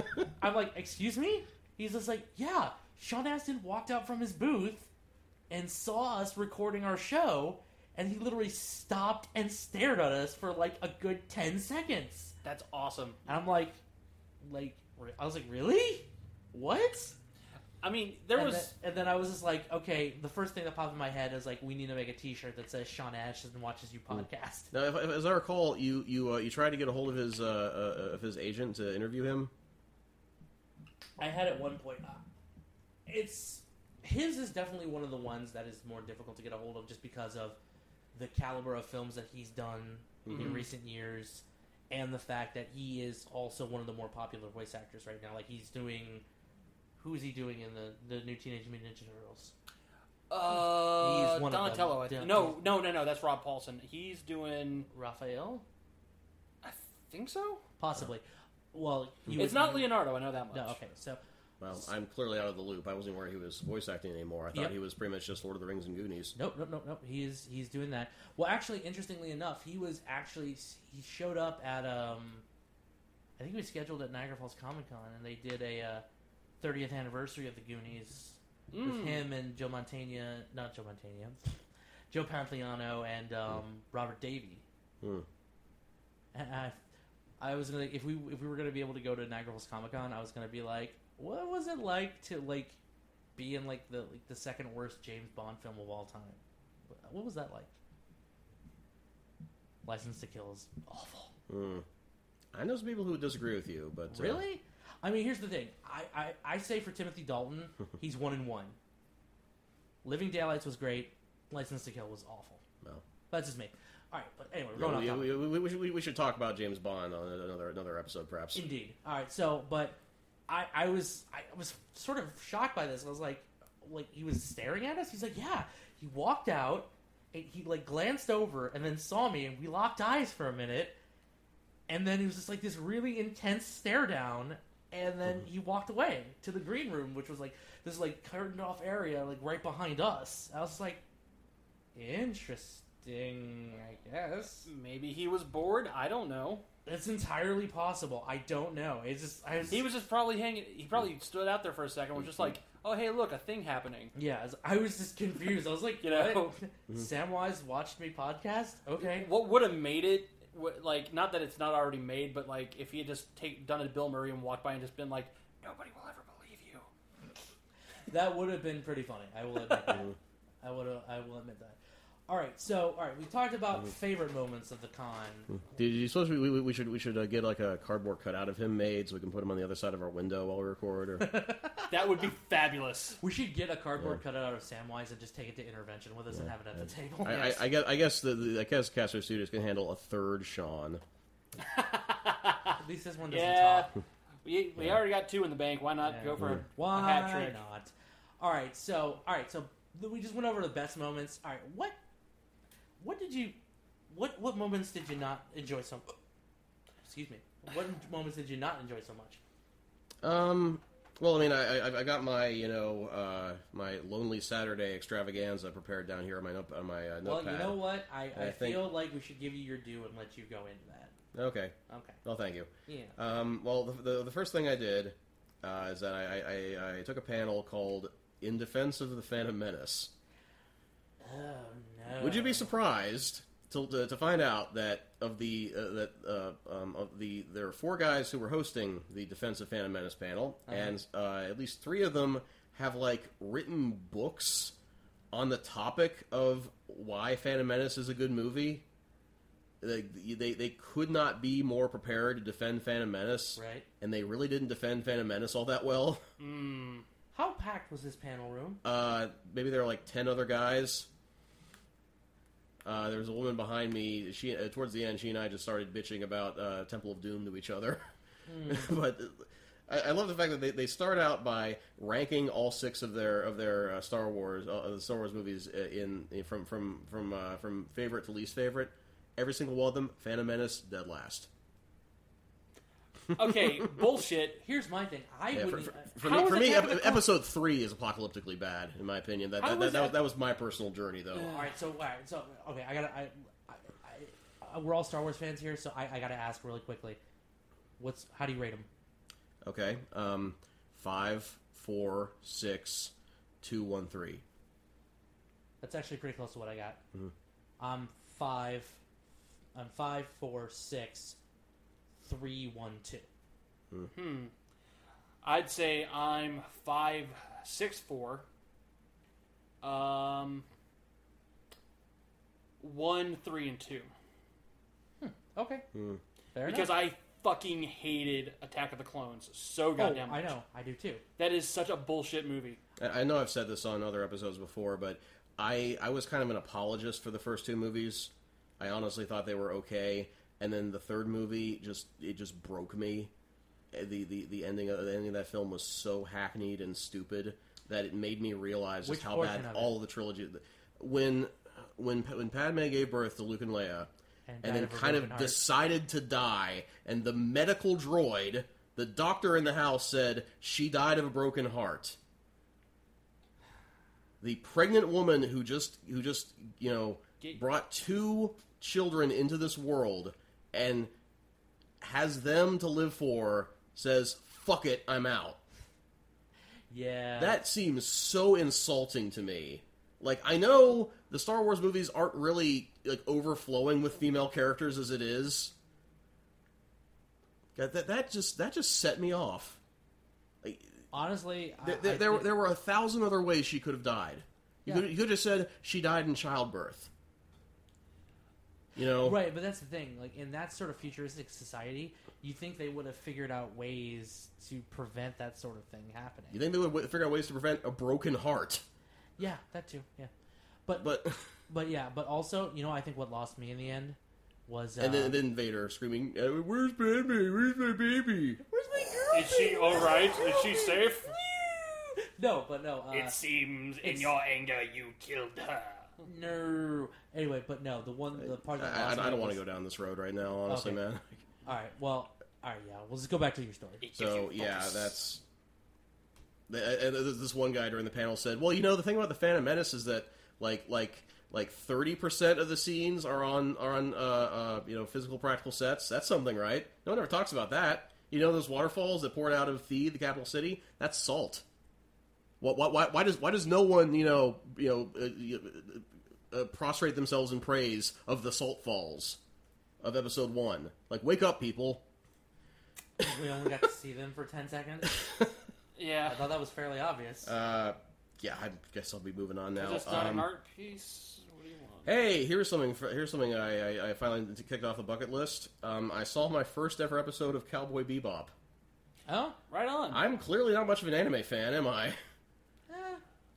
I'm like, "Excuse me?" He's just like, "Yeah." Sean Astin walked out from his booth and saw us recording our show, and he literally stopped and stared at us for like a good ten seconds. that's awesome. And I'm like, like, I was like, really? What? I mean, there and was then, and then I was just like, okay. The first thing that popped in my head is like, we need to make a T-shirt that says Sean Astin watches you podcast. Now, if, if, as I recall, you you uh, you tried to get a hold of his uh, uh, of his agent to interview him. I had at one point. Uh, it's his is definitely one of the ones that is more difficult to get a hold of, just because of the caliber of films that he's done in Mhm. recent years, and the fact that he is also one of the more popular voice actors right now. Like he's doing. Who is he doing in the the new Teenage Mutant Ninja Turtles? uh, He's one of them. Donatello. I Yeah. think. No, no, no, no. That's Rob Paulsen. He's doing. Raphael, I think so. possibly. Well, you It's would- not Leonardo. I know that much. No, okay. So Well, I'm clearly out of the loop. I wasn't aware he was voice acting anymore. I thought Yep. he was pretty much just Lord of the Rings and Goonies. nope, nope, nope, nope. He is he's doing that. Well, actually, interestingly enough, he was actually he showed up at um, I think he was scheduled at Niagara Falls Comic Con, and they did a uh, 30th anniversary of the Goonies with Mm. him and Joe Montana, not Joe Montana, Joe Pantoliano and um, Robert Davi. Hmm. And I, I was gonna if we if we were gonna be able to go to Niagara Falls Comic Con, I was gonna be like, what was it like to like be in like the like the second worst James Bond film of all time? What was that like? License to Kill is awful. Hmm. I know some people who disagree with you, but uh, Really? I mean, here's the thing. I, I, I say for Timothy Dalton, he's one in one. Living Daylights was great. License to Kill was awful. No. That's just me. All right, but anyway, we're going we, we, we, should, we should talk about James Bond on another another episode, perhaps. Indeed. All right. So, but I, I was, I was sort of shocked by this. I was like, like he was staring at us. He's like, yeah. He walked out. And he like glanced over and then saw me, and we locked eyes for a minute. And then it was just like this really intense stare down. And then mm-hmm. he walked away to the green room, which was like this like curtained off area, like right behind us. I was like, interesting. I guess. Maybe he was bored. I don't know. It's entirely possible. I don't know. It's just I was, He was just probably hanging. He probably mm. stood out there for a second. Was just mm-hmm. like, oh hey, look, a thing happening. yeah. I was, I was just confused. I was like, You know? what? Samwise watched me podcast. Okay. What would have made it? What- Like, not that it's not already made, but like, if he had just take, done a Bill Murray and walked by and just been like, nobody will ever believe you. That would have been pretty funny. I will admit that. I would. I will admit that. All right. So, all right. We talked about favorite moments of the con. Did you suppose we, we, we should we should uh, get like a cardboard cutout of him made so we can put him on the other side of our window while we record? Or That would be fabulous. We should get a cardboard cutout out of Samwise and just take it to intervention with us and have it at the table. I, I, I guess I guess the, the I guess Castwave Studios can handle a third Sean. At least this one doesn't Yeah, talk. we, we already got two in the bank. Why not Yeah. go for a, a Why hat trick? not? All right. So, all right. So th- we just went over the best moments. All right. What? What did you? What? What moments did you not enjoy so? Excuse me. What moments did you not enjoy so much? Um. Well, I mean, I, I I got my you know uh, my lonely Saturday extravaganza prepared down here on my on my uh, Well, you know what? I, I, I think- feel like we should give you your due and let you go into that. Okay. Okay. Well, thank you. Yeah. Um, well, the, the, the first thing I did uh, is that I, I, I, I took a panel called "In Defense of the Phantom Menace." Oh Would you be surprised to, to, to find out that of the uh, that uh, um, of the there are four guys who were hosting the Defense of Phantom Menace panel, Uh-huh. and uh, at least three of them have like written books on the topic of why Phantom Menace is a good movie. They, they, they could not be more prepared to defend Phantom Menace, Right. and they really didn't defend Phantom Menace all that well. Mm, How packed was this panel room? Uh, maybe there were like ten other guys. Uh, there was a woman behind me. She uh, towards the end, she and I just started bitching about uh, Temple of Doom to each other. but I, I love the fact that they, they start out by ranking all six of their of their uh, Star Wars uh, the Star Wars movies uh, in, in from from from uh, from favorite to least favorite. Every single one of them, Phantom Menace, dead last. Okay, bullshit. Here's my thing. I Yeah, for, wouldn't. for, for How me, for me ep- of the Clone- episode three is apocalyptically bad, in my opinion. That that, is that, was, that- that was my personal journey, though. all right. So all right. So okay. I gotta. I, I, I, we're all Star Wars fans here, so I, I gotta ask really quickly. What's how do you rate them? Okay. Um, five, four, six, two, one, three. That's actually pretty close to what I got. Mhm. I'm five. I'm five, four, six, three, one, two. Hmm. I'd say I'm five six four. Um, one three and two Okay. Hmm. Fair because enough. I fucking hated Attack of the Clones so goddamn oh, goddamn I know. I do too. That is such a bullshit movie. I I know I've said this on other episodes before, but I I was kind of an apologist for the first two movies. I honestly thought they were okay, and then the third movie just it just broke me. The the, the ending of the ending of that film was so hackneyed and stupid that it made me realize Which just how bad all of the trilogy. When when when Padme gave birth to Luke and Leia, And, and then of kind of heart. decided to die, and the medical droid, the doctor in the house said she died of a broken heart. The pregnant woman who just who just you know brought two children into this world and has them to live for says fuck it i'm out Yeah. that seems so insulting to me. Like I know the Star Wars movies aren't really like overflowing with female characters as it is. God, that that just that just set me off. Like honestly. I- there, I there, there, think- there were a thousand other ways she could have died. You, Yeah. could, you could have said she died in childbirth. You know, Right, but that's the thing. Like in that sort of futuristic society, you think they would have figured out ways to prevent that sort of thing happening. you think they would figure out ways to prevent a broken heart? Yeah, that too. Yeah, but but, But yeah, but also, you know, I think what lost me in the end was uh, and then, and then Vader screaming, "Uh, "Where's baby? Where's my baby?" where's my girl? Is she all right? Is she safe? No, but no. Uh, seems in your anger you killed her. No. Anyway, but no, the one the part that I, I, I don't want to go down this road right now, honestly, Okay. man. All right, well, all right, yeah, we'll just go back to your story. So yeah, that's. the- And this one guy during the panel said, "Well, you know, the thing about the Phantom Menace is that, like, like like thirty percent of the scenes are on are on uh, uh, you know physical practical sets. That's something, right? No one ever talks about that. You know those waterfalls that poured out of Theed, the capital city. That's salt. What, why, why, why does why does no one you know you know uh, uh, uh, prostrate themselves in praise of the salt falls of episode one? Like, wake up, people! we only got to see them for ten seconds. Yeah. I thought that was fairly obvious. Uh, yeah, I guess I'll be moving on now. Is this not Um, an art piece? What do you want? Hey, here's something. For, here's something I, I, I finally kicked off the bucket list. Um, I saw my first ever episode of Cowboy Bebop. oh, Right on. I'm clearly not much of an anime fan, am I?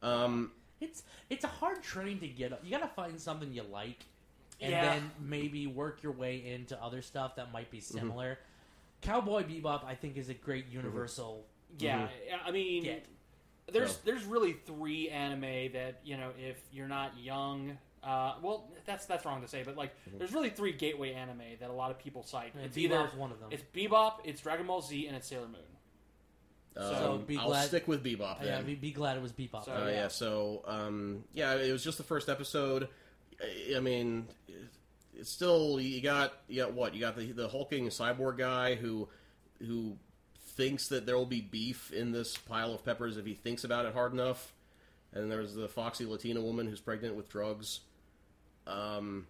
Um, it's it's a hard train to get up. You gotta find something you like, and Yeah. then maybe work your way into other stuff that might be Mm-hmm. similar. Cowboy Bebop, I think, is a great universal. yeah. I mean, Get. there's So- there's really three anime that you know if you're not young. Uh, well, that's that's wrong to say, but like, Mm-hmm. there's really three gateway anime that a lot of people cite. And It's Bebop's either one of them. it's Bebop, it's Dragon Ball Z, and it's Sailor Moon. Um, be I'll glad- stick with Bebop yeah, be, be glad it was Bebop. So- Uh, yeah. So um, yeah, it was just the first episode. I, I mean, it's still you got you got what you got the the hulking cyborg guy who who thinks that there will be beef in this pile of peppers if he thinks about it hard enough. And there's the foxy Latina woman who's pregnant with drugs. Um,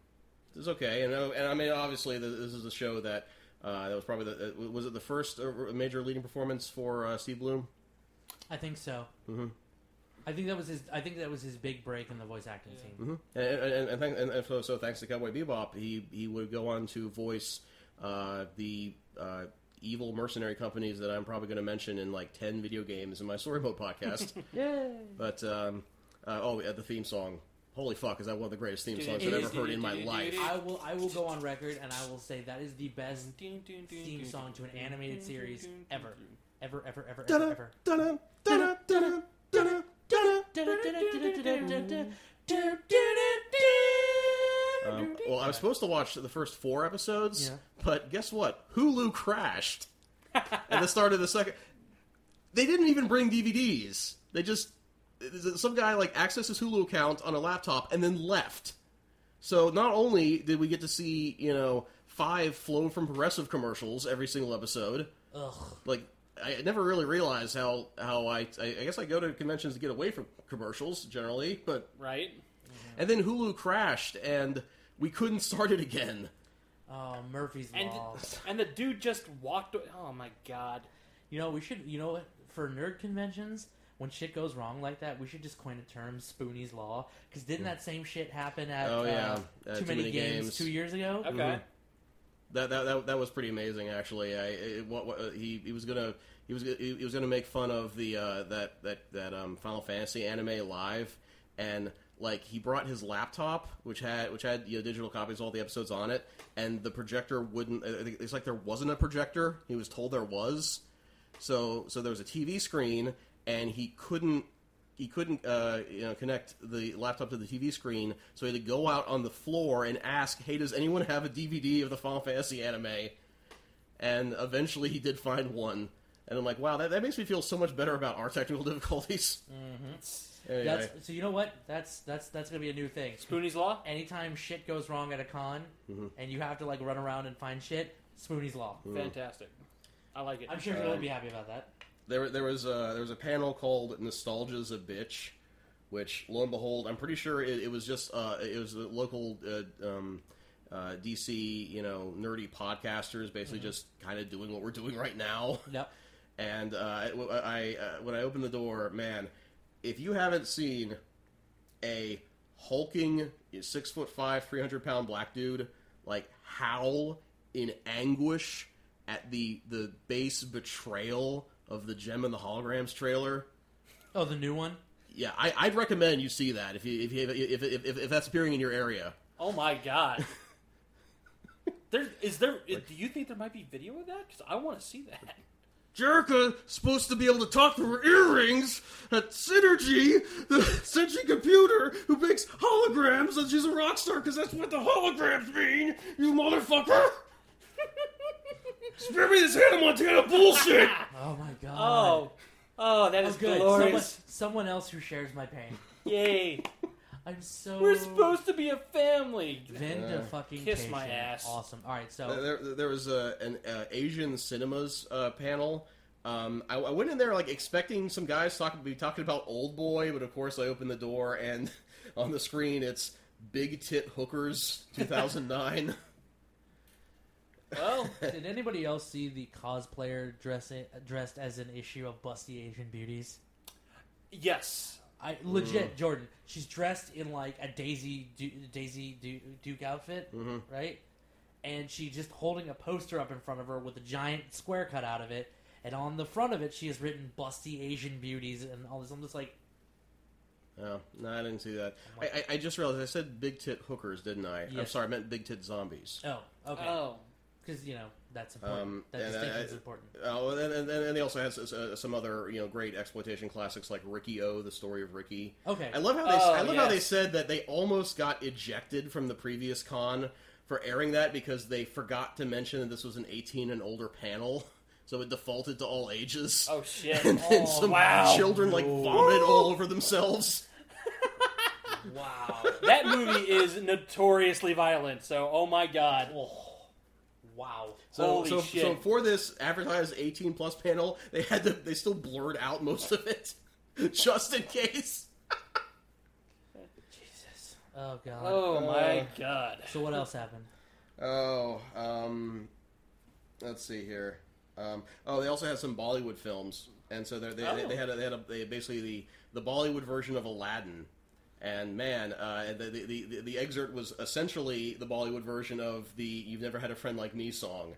it's okay, and uh, and I mean obviously this is a show that. Uh, that was probably the uh, was it the first uh, major leading performance for uh, Steve Blum. I think so. Mhm. I think that was his. I think that was his big break in the voice acting scene. hmm And, and, and, thank, and, and so, so thanks to Cowboy Bebop, he he would go on to voice uh, the uh, evil mercenary companies that I'm probably going to mention in like ten video games in my story mode podcast. Yay! but um, uh, oh, yeah, the theme song. Holy fuck! Is that one of the greatest theme songs I've ever heard in my life? I will. I will go on record and I will say that is the best theme song to an animated series ever, ever, ever, ever, ever, Dun-dun, ever. Um, well, I was supposed to watch the first four episodes, Yeah. but guess what? Hulu crashed at the start of the second. They didn't even bring DVDs. They just some guy like accessed his Hulu account on a laptop and then left. So not only did we get to see you know five Flo from progressive commercials every single episode, Ugh. like I never really realized how how I I guess I go to conventions to get away from commercials generally, but Right? Mm-hmm. and then Hulu crashed and we couldn't start it again. Oh, Murphy's And Law. and the dude just walked. away. Oh my god! You know, we should. You know what? For nerd conventions, when shit goes wrong like that, we should just coin a term, Spoonie's Law. Because didn't that same shit happen at Oh, uh, yeah. Uh, too, many, games, two years ago? Okay. That that that, that was pretty amazing actually. I it, what, what he he was gonna he was he, he was gonna make fun of the uh, that that that um, Final Fantasy anime live and like he brought his laptop which had which had you know, digital copies of all the episodes on it and the projector wouldn't uh, it's like there wasn't a projector he was told there was so so there was a TV screen and he couldn't he couldn't uh, you know connect the laptop to the TV screen, so he had to go out on the floor and ask, "Hey, does anyone have a DVD of the Final Fantasy anime?" And eventually, he did find one. And I'm like, "Wow, that, that makes me feel so much better about our technical difficulties." Anyway, That's so. You know what? That's that's that's gonna be a new thing. Spoonie's Law. Anytime shit goes wrong at a con, Mm-hmm. and you have to like run around and find shit, Spoonie's Law. Fantastic. I like it. I'm sure Um, you'll be happy about that. There there was a, there was a panel called "Nostalgia's a Bitch," which lo and behold, I'm pretty sure it, it was just uh, it was a local uh, um, uh, DC you know nerdy podcasters basically just kind of doing what we're doing right now. Yep. And uh, I, I uh, when I opened the door, man, if you haven't seen a hulking six foot five, three hundred pound black dude like howl in anguish at the the base betrayal of the Jem and the Holograms trailer, Oh, the new one. yeah, I, I'd recommend you see that if you if you if if, if, if that's appearing in your area. oh my god. there is there. do you think there might be video of that? Because I want to see that. Jerrica supposed to be able to talk through her earrings at Synergy, the Synergy computer who makes holograms, and she's a rock star because that's what the holograms mean, you motherfucker! Spare me this Hannah Montana bullshit! Oh my god. Oh, oh, that Oh, good. Someone, glorious. someone else who shares my pain. Yay! I'm so. We're supposed to be a family. Vinda Uh, fucking kiss my ass. Awesome. All right, so There, there was a, an uh, Asian cinemas uh, panel. Um, I, I went in there like expecting some guys talking be talking about Old Boy, but of course I opened the door and on the screen it's Big Tit Hookers 2009. Well, did anybody else see the cosplayer dress dressed as an issue of Busty Asian Beauties? yes. I legit mm. Jordan. She's dressed in like a Daisy du- Daisy du- Duke outfit, mm-hmm. right? And she just holding a poster up in front of her with a giant square cut out of it, and on the front of it she has written "Busty Asian Beauties" and all this. I'm just like, oh, no, I didn't see that. I, I, I just realized I said Big Tit Hookers, didn't I? I'm sorry, I meant Big Tit Zombies. oh, okay, Oh. Because you know that's important. Um, that and distinction I- is important. Oh, and, and, and they also had uh, some other you know great exploitation classics like Riki-Oh, the story of Ricky. Okay, I love how they Oh, I love how they said that they almost got ejected from the previous con for airing that because they forgot to mention that this was an 18 and older panel, so it defaulted to all ages. Oh shit. and then Oh, some wow. children like vomit all over themselves. wow. that movie is notoriously violent. So, oh my god. Oh, wow. So, Holy so, shit. so for this advertised 18 plus panel, they had to they still blurred out most of it just in case. Jesus. Oh god. Oh my Uh, god. So what else happened? Oh, um, let's see here. Um, oh, they also had some Bollywood films, and so they're- they they, Oh. they had a, they had a, they basically the the Bollywood version of Aladdin. And man, uh, the, the, the the excerpt was essentially the Bollywood version of the "You've Never Had a Friend Like Me" song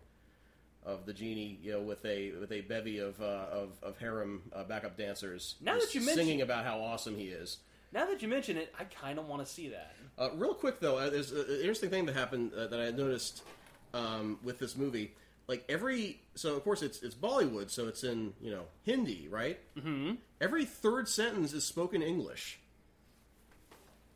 of the genie, you know, with a with a bevy of uh, of, of harem uh, backup dancers, Now that you mention- singing about how awesome he is. Now that you mention it, I kind of want to see that. Uh, real quick though, uh, there's an interesting thing that happened uh, that I noticed um, with this movie. Like every, so of course it's it's Bollywood, so it's in you know Hindi, right? Mm-hmm. Every third sentence is spoken English.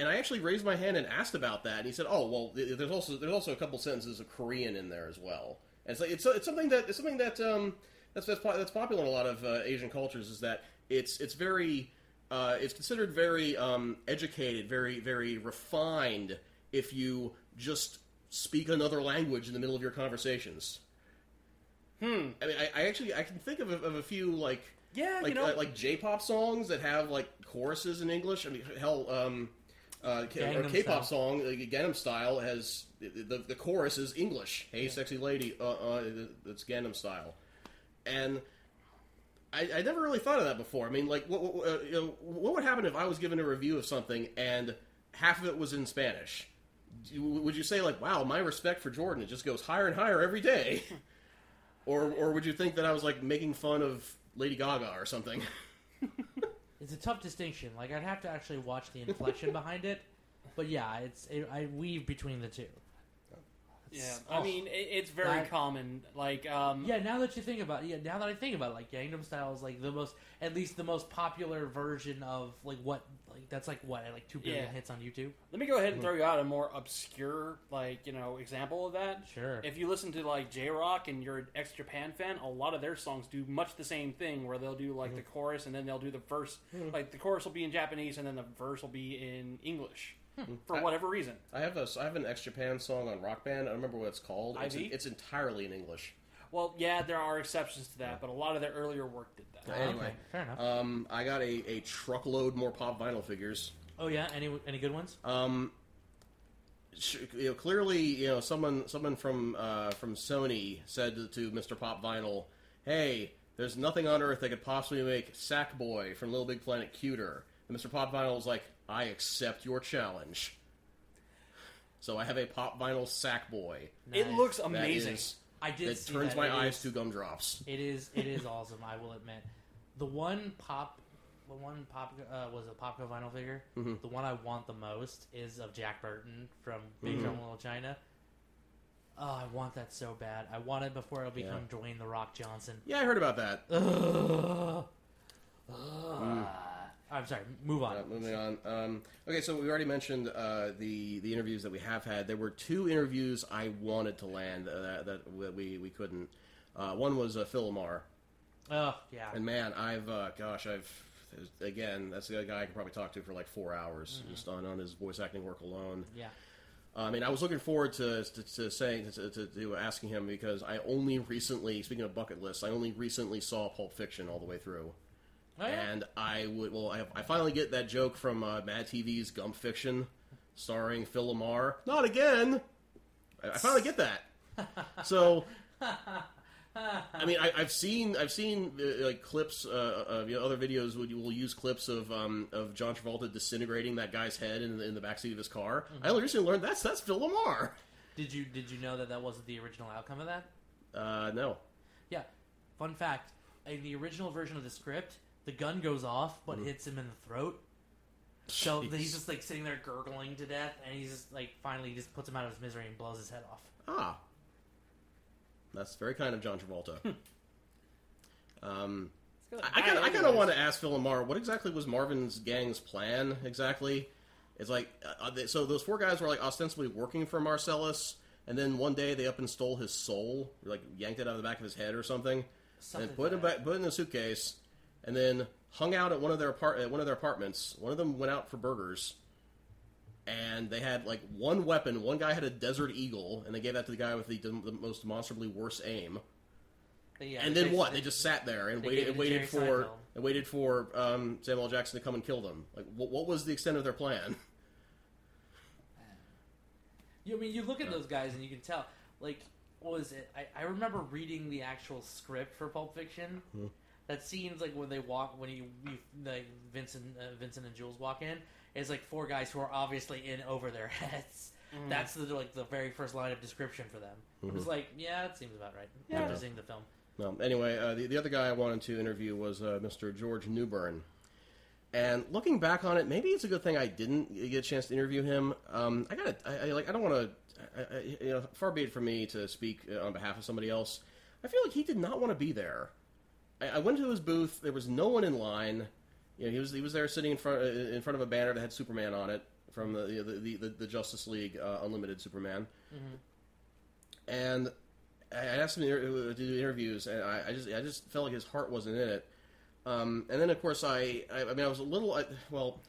And I actually raised my hand and asked about that, and he said, "Oh, well, there's also there's also a couple sentences of Korean in there as well." And so it's, it's something that it's something that um, that's that's, po- that's popular in a lot of uh, Asian cultures is that it's it's very uh, it's considered very um, educated, very very refined if you just speak another language in the middle of your conversations. Hmm. I mean, I, I actually I can think of a, of a few like Yeah, like you know. uh, like J-pop songs that have like choruses in English. I mean, hell, um, uh, or K-pop Style. song, like Gangnam Style, has the, the, chorus is English. Hey, sexy lady, uh, uh, it's Gangnam Style, and I, I never really thought of that before. I mean, like, what, what, uh, you know, what would happen if I was given a review of something and half of it was in Spanish? Would you say like, "Wow, my respect for Jordan it just goes higher and higher every day," or or would you think that I was like making fun of Lady Gaga or something? It's a tough distinction. Like I'd have to actually watch the inflection behind it, but yeah, it's it, I weave between the two. Yeah, Oh. I mean, it, it's very That- common. Like, um, Yeah, now that you think about it, yeah, now that I think about it, like Gangnam Style is like the most, at least the most popular version of like what, like that's like what, like two billion Yeah. hits on YouTube. let me go ahead and mm. throw you out a more obscure, like, you know, example of that. Sure. If you listen to like J Rock and you're an X Japan fan, a lot of their songs do much the same thing, where they'll do like the mm-hmm. chorus and then they'll do the verse. Hmm. Like the chorus will be in Japanese and then the verse will be in English hmm. Hmm. for whatever reason. I have a I have an X Japan song on Rock Band. I don't remember what it's called. It's, I.V.? it's entirely in English. Well, yeah, there are exceptions to that, but a lot of their earlier work did that. Anyway, Okay, fair enough. um, I got a, a truckload more pop vinyl figures. oh yeah, any any good ones? Um, sh- you know, clearly, you know, someone someone from uh, from Sony said to, to Mr. Pop Vinyl, "Hey, there's nothing on earth that could possibly make Sackboy from Little Big Planet cuter." And Mr. Pop Vinyl was like, "I accept your challenge." So I have a Pop Vinyl Sackboy. It looks that amazing. is- I did. that see turns that. my It eyes is- to gumdrops. It is. It is awesome. I will admit. The one pop, the one pop uh, was a Popco vinyl figure. Mm-hmm. The one I want the most is of Jack Burton from Big Mm-hmm. Trouble in Little China. Oh, I want that so bad. I want it before it'll become Dwayne the Rock Johnson. Yeah, I heard about that. Ugh. Ugh. I'm sorry. Move on. Uh, moving on. Um, okay, so we already mentioned uh, the the interviews that we have had. There were two interviews I wanted to land uh, that, that we we couldn't. Uh, one was uh, Phil LaMarr, Oh yeah. and man, I've uh, gosh, I've again, that's the guy I can probably talk to for like four hours just on, on his voice acting work alone. Yeah. I mean, I was looking forward to to, to saying to, to, to asking him because I only recently, speaking of bucket lists, I only recently saw Pulp Fiction all the way through, Oh, yeah. and I would well, I, I finally get that joke from uh, Mad TV's Gump Fiction, starring Phil LaMarr. Not again. I, I finally get that. So. I mean, I, I've seen I've seen uh, like clips uh, of you know, other videos where you will use clips of um, of John Travolta disintegrating that guy's head in the, in the backseat of his car. I only recently learned that's that's Phil LaMarr. Did you did you know that that wasn't the original outcome of that? Uh, no, Yeah. Fun fact: in the original version of the script, the gun goes off but hits him in the throat. So Jeez. he's just like sitting there gurgling to death, and he's just like finally he just puts him out of his misery and blows his head off. ah, that's very kind of John Travolta. um, I kind of I kind of want to ask Phil LaMarr what exactly was Marvin's gang's plan exactly. It's like uh, they, so those four guys were like ostensibly working for Marcellus, and then one day they up and stole his soul, like yanked it out of the back of his head or something. Something and put it like back, put it in a suitcase, and then hung out at one of their apart at one of their apartments. One of them went out for burgers, and they had like one weapon. One guy had a Desert Eagle, and they gave that to the guy with the, the most demonstrably worse aim. Yeah, and they then what? basically- They just sat there and waited, and waited for Seinfeld. and waited for um, Samuel Jackson to come and kill them. Like, what, what was the extent of their plan? You, I mean, you look at those guys and you can tell. Like, what was it? I, I remember reading the actual script for Pulp Fiction. Hmm. That scenes like when they walk, when you, you like Vincent, uh, Vincent and Jules walk in, is like four guys who are obviously in over their heads. That's the like the very first line of description for them. It was like, yeah, it seems about right. Yeah. After seeing the film, Well, anyway, uh, the, the other guy I wanted to interview was uh, Mr. George Newbern. And looking back on it, maybe it's a good thing I didn't get a chance to interview him. Um, I got I, I like I don't want to, you know, far be it from me to speak uh, on behalf of somebody else. I feel like he did not want to be there. I, I went to his booth. There was no one in line. You know, he was he was there sitting in front uh, in front of a banner that had Superman on it from the the the, the, the Justice League uh, Unlimited Superman. And I I asked him to to do interviews, and I, I just I just felt like his heart wasn't in it. Um, and then of course I, I I mean I was a little I, well.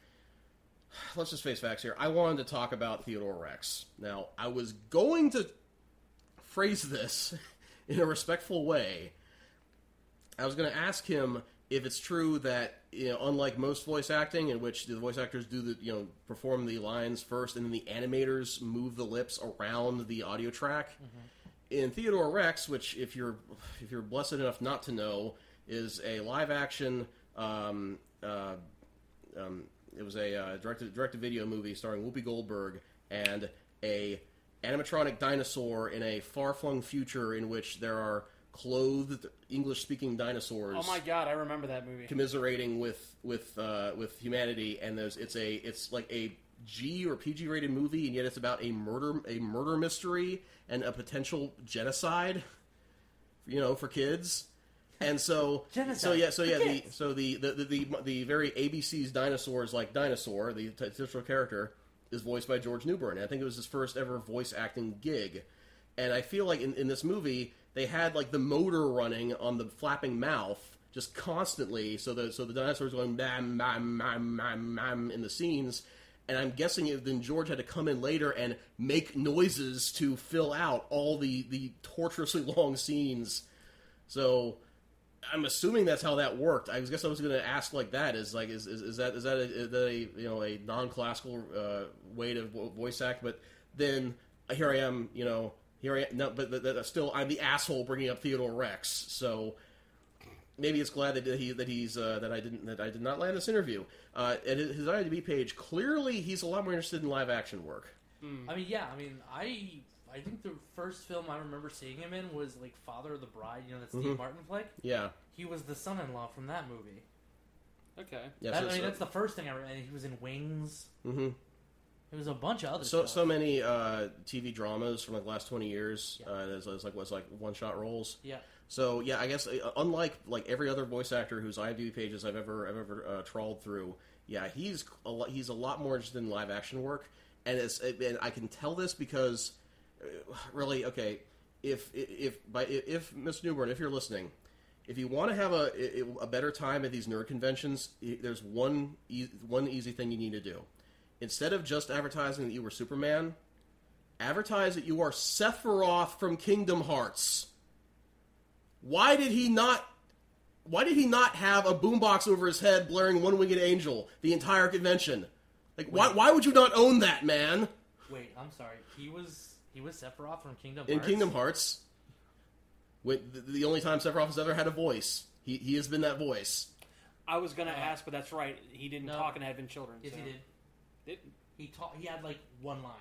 Let's just face facts here. I wanted to talk about Theodore Rex. Now I was going to phrase this in a respectful way. I was going to ask him if it's true that you know, unlike most voice acting, in which the voice actors do the you know perform the lines first, and then the animators move the lips around the audio track. In Theodore Rex, which if you're if you're blessed enough not to know, is a live action. Um, uh, um, it was a uh, directed direct video movie starring Whoopi Goldberg and a animatronic dinosaur in a far flung future in which there are clothed English speaking dinosaurs Oh my god, I remember that movie. commiserating with with uh, with humanity, and there's it's a it's like a G or PG rated movie, and yet it's about a murder a murder mystery and a potential genocide, you know, for kids. And so, Genocide so yeah, so yeah, the, so the, the the the the very ABC's dinosaurs like dinosaur, the titular character, is voiced by George Newbern. And I think it was his first ever voice acting gig. And I feel like in, in this movie they had like the motor running on the flapping mouth just constantly, so the so the dinosaurs going bam bam bam bam bam in the scenes. And I'm guessing it, then George had to come in later and make noises to fill out all the the torturously long scenes. So I'm assuming that's how that worked. I guess I was going to ask like that is like is, is, is that is that a, is that a you know a non classical uh, way to vo- voice act? But then here I am, you know, here I am. No, but, but, but still, I'm the asshole bringing up Theodore Rex. So maybe it's glad that he that he's uh, that I didn't that I did not land this interview. Uh, at his his IMDb page, clearly he's a lot more interested in live action work. I mean, yeah, I mean, I I think the first film I remember seeing him in was like Father of the Bride. You know that Steve Mhm. Martin flick. Yeah, He was the son-in-law from that movie. Okay. yeah. That- so, I mean, so- that's the first thing I remember. And he was in Wings. mhm. There was a bunch of other so stuff. so many uh, TV dramas from like the last twenty years. Yeah. Uh, there's, there's like was like one shot roles. yeah, So yeah, I guess uh, unlike like every other voice actor whose IMDb pages I've ever I've ever uh, trawled through, yeah, he's a lot, he's a lot more interested in live action work, and it's and I can tell this because uh, really okay, if if by if Miss Newbern, if you're listening, if you want to have a a better time at these nerd conventions, there's one e- one easy thing you need to do. Instead of just advertising that you were Superman, advertise that you are Sephiroth from Kingdom Hearts. Why did he not? Why did he not have a boombox over his head blaring "One Winged Angel" the entire convention? Like, why? Why would you not own that, man? Wait, I'm sorry. He was he was Sephiroth from Kingdom In Hearts. Kingdom Hearts, with the, the only time Sephiroth has ever had a voice, he he has been that voice. I was gonna uh, ask, but that's right. He didn't No. talk and had been children. Yes, so. he did. Did- He taught. He had like one line,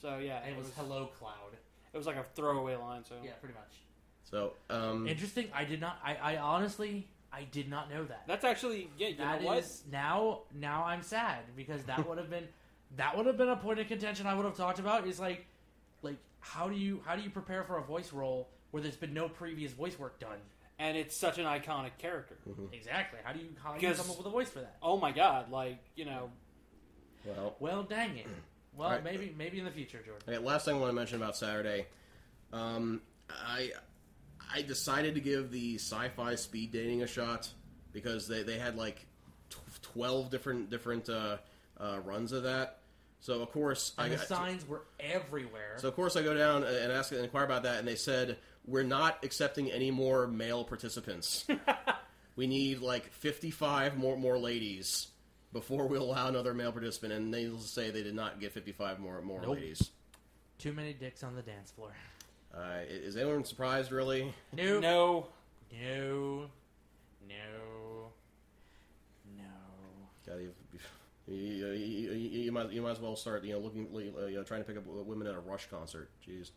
So yeah, and it was "Hello, Cloud." It was like a throwaway line. So Yeah, pretty much. So, um, Interesting. I did not. I, I honestly, I did not know that. that's actually yeah. You That know what? is now. Now I'm sad because that would have been that would have been a point of contention I would have talked about. Is like, like how do you how do you prepare for a voice role where there's been no previous voice work done? and it's such an iconic character. Exactly. How do you how do you Because- come up with a voice for that? Oh my god! Like you know, well, Well, dang it. Well, Alright. maybe maybe in the future, Jordan. Okay, last thing I want to mention about Saturday, um, I I decided to give the sci-fi speed dating a shot because they, they had like tw- twelve different different uh, uh, runs of that. So of course And I the got, signs were everywhere. so of course I go down and ask and inquire about that, and they said we're not accepting any more male participants. we need like fifty five more more ladies before we allow another male participant. And they will say they did not get fifty five more more Nope. ladies. Too many dicks on the dance floor. Uh, is anyone surprised, really? No. no. No. No. No. God, you, you, you, you, you might you might as well start you know looking uh, you know trying to pick up women at a Rush concert. Jeez.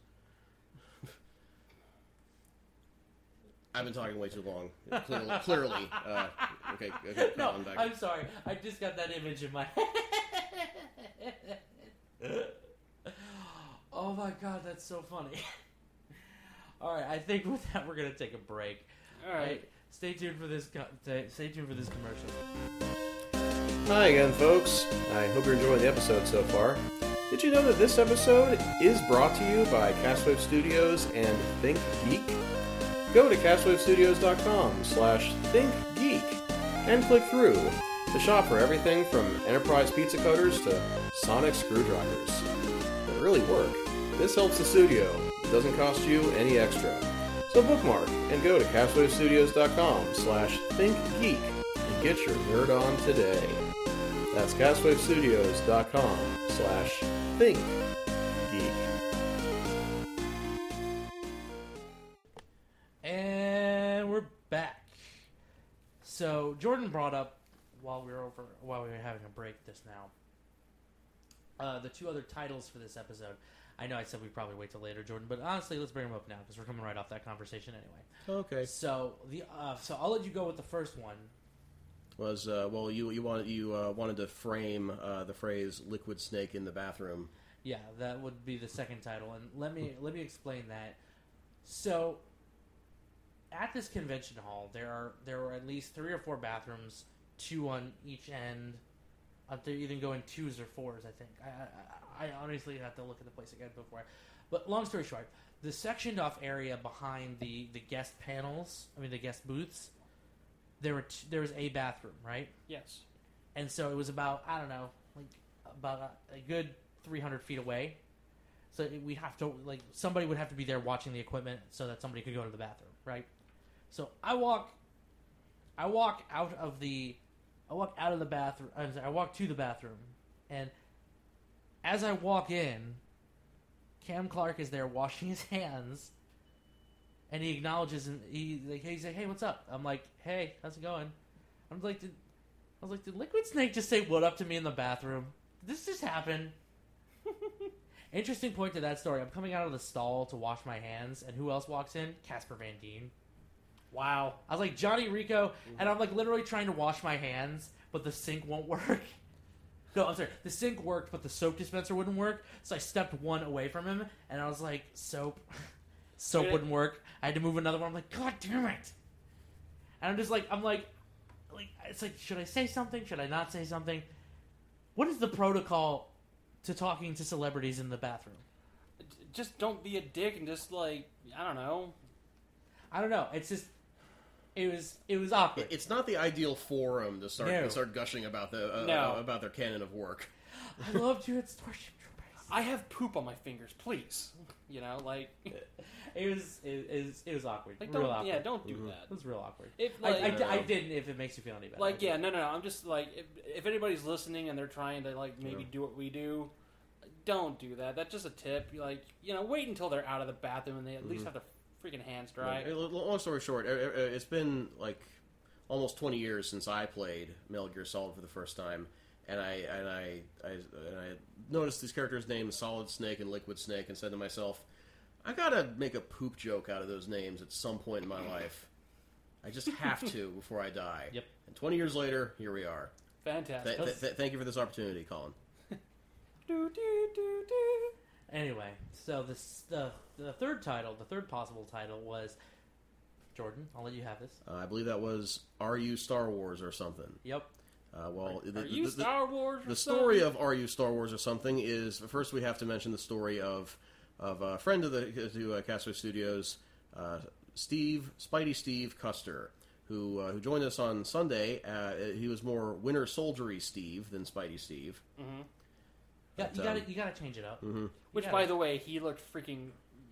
I've been talking way too long. Clearly, clearly. Uh, okay, okay, No, Colin, back. I'm sorry. I just got that image in my head. Oh my god, that's so funny. All right, I think with that we're gonna take a break. All right. stay tuned for this. Co- stay stay tuned for this commercial. Hi again, folks. I hope you're enjoying the episode so far. Did you know that this episode is brought to you by Castwave Studios and Think Geek? Go to castwavestudios.com slash thinkgeek and click through to shop for everything from enterprise pizza cutters to sonic screwdrivers. That really work. This helps the studio. It doesn't cost you any extra. So bookmark and go to castwavestudios.com slash thinkgeek and get your nerd on today. That's castwavestudios.com slash thinkgeek. Back. So Jordan brought up while we were over while we were having a break just now. Uh, the two other titles for this episode. I know I said we'd probably wait till later, Jordan, but honestly, let's bring them up now because we're coming right off that conversation anyway. Okay. So the uh, so I'll let you go with the first one. Was uh, well, you you wanted you uh, wanted to frame uh, the phrase "liquid snake in the bathroom." Yeah, that would be the second title, and let me let me explain that. So, at this convention hall, there are there are at least three or four bathrooms, two on each end. Uh, they're either going twos or fours. I think. I, I, I honestly have to look at the place again before. I, but long story short, the sectioned off area behind the the guest panels, I mean the guest booths, there were t- there was a bathroom, right? Yes. and so it was about I don't know, like about a, a good 300 feet away. So we have to like somebody would have to be there watching the equipment so that somebody could go to the bathroom, right? So I walk, I walk out of the, I walk out of the bathroom. I'm sorry, I walk to the bathroom, and as I walk in, Cam Clarke is there washing his hands, and he acknowledges and he like he's like, "Hey, what's up?" I'm like, "Hey, how's it going?" I'm like, "Did I was like, did Liquid Snake just say what up to me in the bathroom? Did this just happen? Interesting point to that story. I'm coming out of the stall to wash my hands, and who else walks in? Casper Van Dien. Wow. I was like, Johnny Rico, and I'm like literally trying to wash my hands, but the sink won't work. No, I'm sorry. The sink worked, but the soap dispenser wouldn't work. So I stepped one away from him, and I was like, soap. soap wouldn't work. I had to move another one. I'm like, God damn it. And I'm just like, I'm like, like it's like, should I say something? Should I not say something? What is the protocol to talking to celebrities in the bathroom? Just don't be a dick and just like I don't know. I don't know. It's just it was it was awkward. It's not the ideal forum to start No. to start gushing about the uh, No. uh, about their canon of work. I loved you at Starship Troopers. I have poop on my fingers, please. You know, like, It was it, it was it was awkward. like real don't, awkward. yeah, don't do Mhm. that. It was real awkward. If I, like, I, d- I Yeah. didn't. If it makes you feel any better, like yeah, didn't. no, no, no. I'm just like, if, if anybody's listening and they're trying to like maybe Yeah. do what we do, don't do that. That's just a tip. You, Like, you know, wait until they're out of the bathroom and they at least have their freaking hands dry. Long story short, it's been like almost 20 years since I played Metal Gear Solid for the first time, and I and I, I and I noticed these characters' names Solid Snake and Liquid Snake, and said to myself, I gotta make a poop joke out of those names at some point in my life. I just have to before I die. Yep. And 20 years later, here we are. Fantastic. Th- th- thank you for this opportunity, Colin. Do, do, do, do. Anyway, so this the the third title, the third possible title was Jordan. I'll let you have this. Uh, I believe that was Are You Star Wars or something. Yep. Uh, well, the, Are you the- the- Star Wars? or the story something? of Are You Star Wars or something is first we have to mention the story of of a friend of the to uh, Castwave Studios, uh, Steve Spidey Steve Custer, who uh, who joined us on Sunday. Uh, he was more Winter Soldiery Steve than Spidey Steve. Yeah, But, you got to um, you got to change it up. mhm. Which, gotta- by the way, he looked freaking.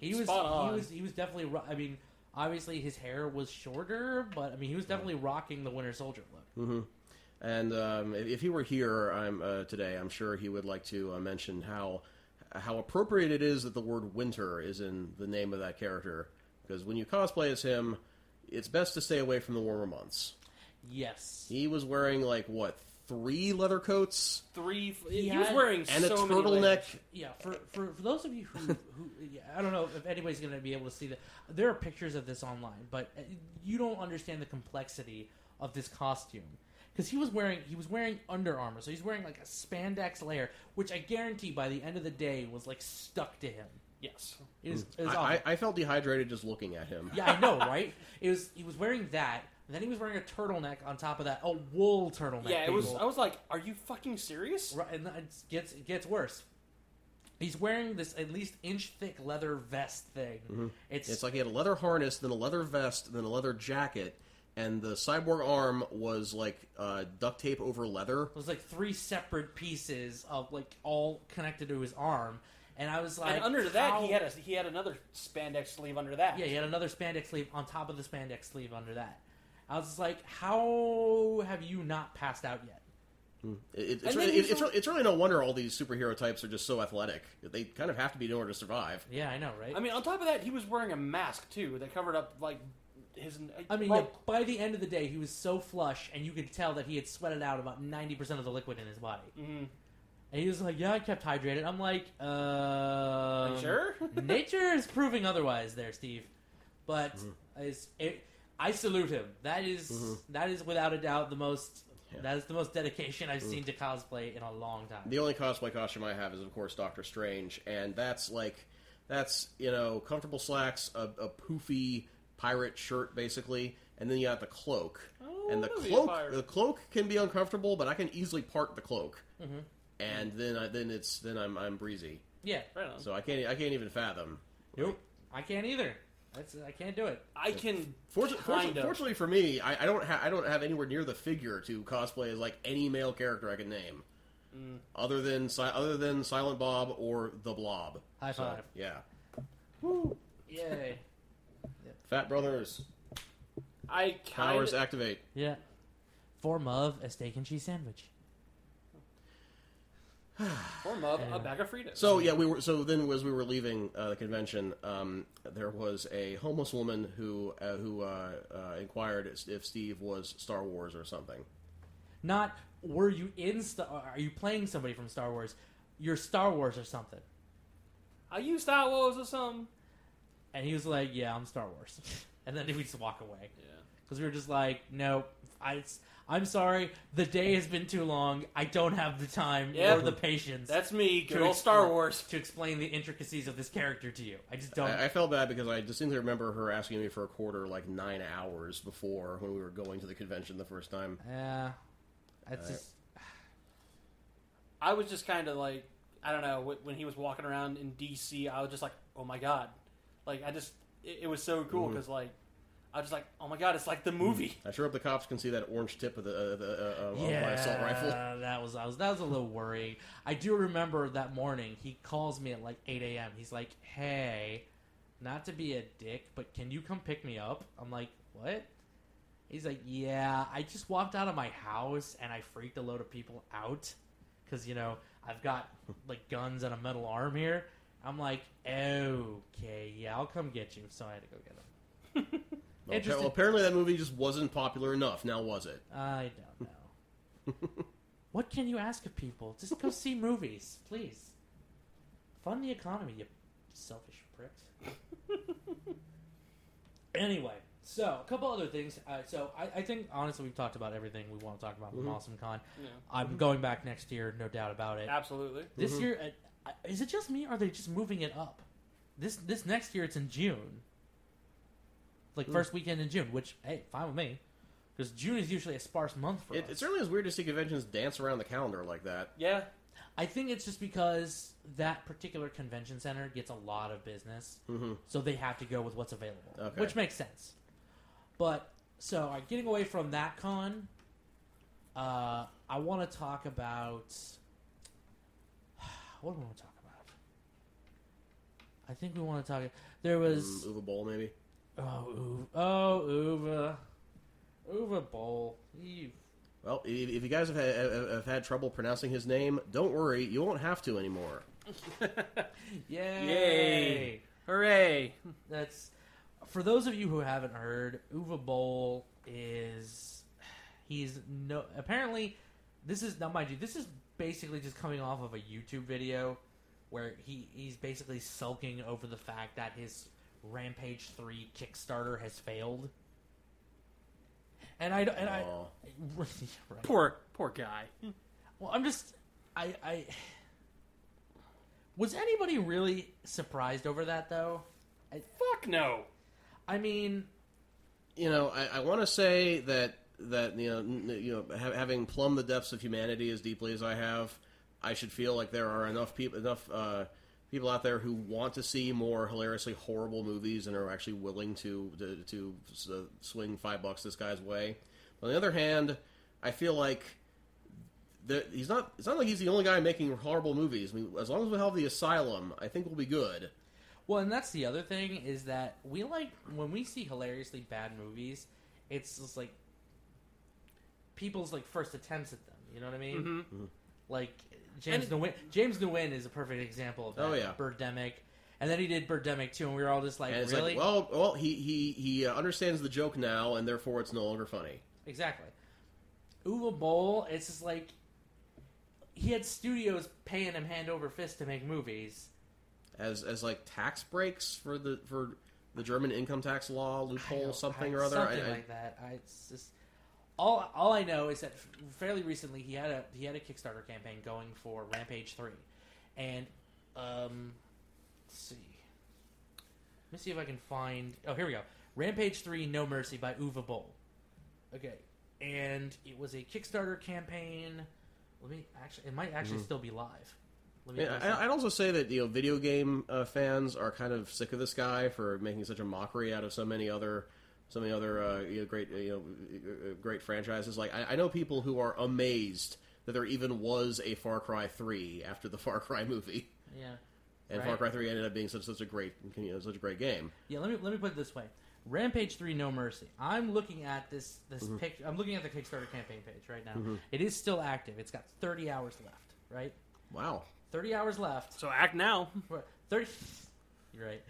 He was spot on. he was he was definitely. ro- I mean, obviously his hair was shorter, but I mean he was definitely rocking the Winter Soldier look. hmm And um, if, if he were here I'm, uh, today, I'm sure he would like to uh, mention how how appropriate it is that the word winter is in the name of that character. Because when you cosplay as him, it's best to stay away from the warmer months. Yes. He was wearing like what three leather coats Three. He He, was had- wearing and so a turtleneck. layers. Yeah, for, for, for those of you who, who yeah, I don't know if anybody's going to be able to see that. There are pictures of this online, but uh, you don't understand the complexity of this costume because he was wearing he was wearing Under Armour, so he's wearing like a spandex layer, which I guarantee by the end of the day was like stuck to him. Yes. It was, it was I. I, I felt dehydrated just looking at him. yeah, I know, right? It was he was wearing that, and then he was wearing a turtleneck on top of that, a wool turtleneck. Yeah, it was. people. I was like, "Are you fucking serious?" Right, and it gets it gets worse. He's wearing this at least inch thick leather vest thing. It's, It's like he had a leather harness, then a leather vest, then a leather jacket, and the cyborg arm was like uh, duct tape over leather. it was like three separate pieces of like all connected to his arm, and I was like, and under that, how- he had a he had another spandex sleeve under that. yeah, he had another spandex sleeve on top of the spandex sleeve under that. I was just like, how have you not passed out yet? It, it's, really, it, it's, really, it's really no wonder all these superhero types are just so athletic. They kind of have to be in order to survive. Yeah, I know, right? I mean, on top of that, he was wearing a mask too that covered up like his. I mean, well, yeah, by the end of the day, he was so flush, and you could tell that he had sweated out about ninety percent of the liquid in his body. mhm. And he was like, "Yeah, I kept hydrated." I'm like, uh, sure? nature is proving otherwise, there, Steve. But Mm-hmm. it's, it, I salute him. That is- mm-hmm. that is without a doubt the most. Yeah. That is the most dedication I've mm. seen to cosplay in a long time. The only cosplay costume I have is, of course, Doctor Strange, and that's like that's you know comfortable slacks, a, a poofy pirate shirt, basically, and then you got the cloak. Oh, and the that'd be a cloak, the cloak can be uncomfortable, but I can easily part the cloak, Mm-hmm. and mm-hmm. then I, then it's then I'm I'm breezy. Yeah. Right on. So I can't I can't even fathom. Nope. I can't either. That's I can't do it. I can Fortunately, kind fortunately, of. fortunately for me, I, I don't have I don't have anywhere near the figure to cosplay as like any male character I can name, Mm. other than Si- other than Silent Bob or the Blob. High So, five. yeah, Woo! Yay. Fat Brothers I kind powers activate. Yeah. Form of a steak and cheese sandwich. Form of a bag of Fritos. So yeah, we were so then as we were leaving uh, the convention, um, there was a homeless woman who uh, who uh, uh, inquired if Steve was Star Wars or something. Not were you in Star? Are you playing somebody from Star Wars? You're Star Wars or something. Are you Star Wars or something? And he was like, "Yeah, I'm Star Wars," and then we just walk away Yeah. Because we were just like, "No, I, I'm sorry. The day has been too long. I don't have the time Yep. or the patience That's me, good To old Star explore- Wars. to explain the intricacies of this character to you. I just don't. I, I felt bad because I distinctly remember her asking me for a quarter like nine hours before when we were going to the convention the first time. yeah, that's Alright. just I was just kind of like, I don't know, when he was walking around in DC, I was just like, oh my god. Like, I just, it, it was so cool mm-hmm. because, like, I was just like, oh my god, it's like the movie. I sure hope the cops can see that orange tip of the, uh, the uh, uh, of my assault rifle. that was I was that was a little worrying. I do remember that morning he calls me at like eight a.m. He's like, "Hey, not to be a dick, but can you come pick me up?" I'm like, "What?" He's like, "Yeah, I just walked out of my house and I freaked a load of people out because you know I've got like guns and a metal arm here." I'm like, "Okay, yeah, I'll come get you." So I had to go get him. Well, Interesting. well, apparently that movie just wasn't popular enough. Now was it? I don't know. what can you ask of people? Just go see movies, please. Fund the economy, you selfish pricks. anyway, so a couple other things. Uh, so I, I think honestly we've talked about everything we want to talk about from Mhm. Awesome Con. Yeah. I'm going back next year, no doubt about it. Absolutely. This Mhm. year, uh, is it just me? Or are they just moving it up? This this next year, it's in June. Like Mm. first weekend in June, which hey, fine with me, because June is usually a sparse month for It, us. it certainly is weird to see conventions dance around the calendar like that. Yeah. I think it's just because that particular convention center gets a lot of business, hmm so they have to go with what's available, Okay. which makes sense. But so uh, getting away from that con, uh, I want to talk about what do we want to talk about? I think we want to talk. There was Mm, Uwe Boll, maybe. Oh Uwe, oh Uwe, Uwe Boll. You Well, if, if you guys have had, have- have had trouble pronouncing his name, don't worry, you won't have to anymore. yay! Yay. Hooray. That's for those of you who haven't heard. Uwe Boll is he's no apparently this is now mind you this is basically just coming off of a YouTube video where he he's basically sulking over the fact that his Rampage three Kickstarter has failed. And I and I Aw. right. Poor, poor guy. well I'm just I I was anybody really surprised over that though? Fuck no. I mean, you know, I, I want to say that that you know, n- you know, ha- having plumbed the depths of humanity as deeply as I have, I should feel like there are enough people, enough uh, people out there who want to see more hilariously horrible movies and are actually willing to to, to uh, swing five bucks this guy's way. On the other hand, I feel like. The, he's not. It's not like he's the only guy making horrible movies. I mean, as long as we have the asylum, I think we'll be good. Well, and that's the other thing is that we like when we see hilariously bad movies, it's just like people's like first attempts at them. You know what I mean? Mm-hmm. Like James And- Nguyen. James Nguyen is a perfect example of that. Oh, yeah. Birdemic, and then he did Birdemic too, and we were all just like, And it's really? like, well, well, he he he uh, understands the joke now, and therefore it's no longer funny. Exactly. Uwe Boll, it's just like he had studios paying him hand over fist to make movies. as as like tax breaks for the for the German income tax law loophole something I- or other. something I, I- like that. I, it's just all all I know is that fairly recently he had a he had a Kickstarter campaign going for Rampage three, and um, let's see. Let me see if I can find. Oh, here we go. Rampage three, No Mercy by Uwe Boll. Okay, and it was a Kickstarter campaign. Let me actually. It might actually still be live. Let me. Yeah. I, I'd also say that you know video game uh, fans are kind of sick of this guy for making such a mockery out of so many other so the other uh, you know, great you know uh, great franchises. Like I, I know people who are amazed that there even was a Far Cry three after the Far Cry movie, yeah. and Right. Far Cry three ended up being such such a great you know, such a great game. Yeah, let me let me put it this way. Rampage Three, No Mercy. I'm looking at this this Mm-hmm. picture. I'm looking at the Kickstarter campaign page right now. It is still active. It's got 30 hours left. Right, Wow. 30 hours left. So act now. Right, 30. You're right.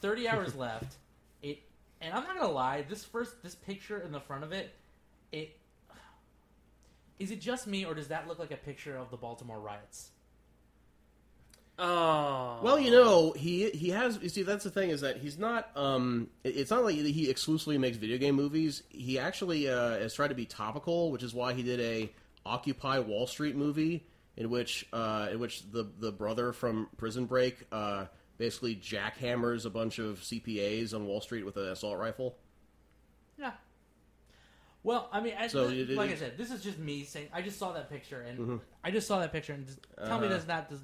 30 hours left. It and I'm not gonna lie. This first this picture in the front of it, it is it just me or does that look like a picture of the Baltimore riots? Oh. Well, you know, he he has. You see, that's the thing is that he's not. Um, it- it's not like he exclusively makes video game movies. He actually uh, has tried to be topical, which is why he did a Occupy Wall Street movie in which uh, in which the the brother from Prison Break uh, basically jackhammers a bunch of CPAs on Wall Street with an assault rifle. Yeah. Well, I mean, I, So this- it- like I said, this is just me saying. I just saw that picture, and Mm-hmm. I just saw that picture, and just, tell me Uh-huh. does not does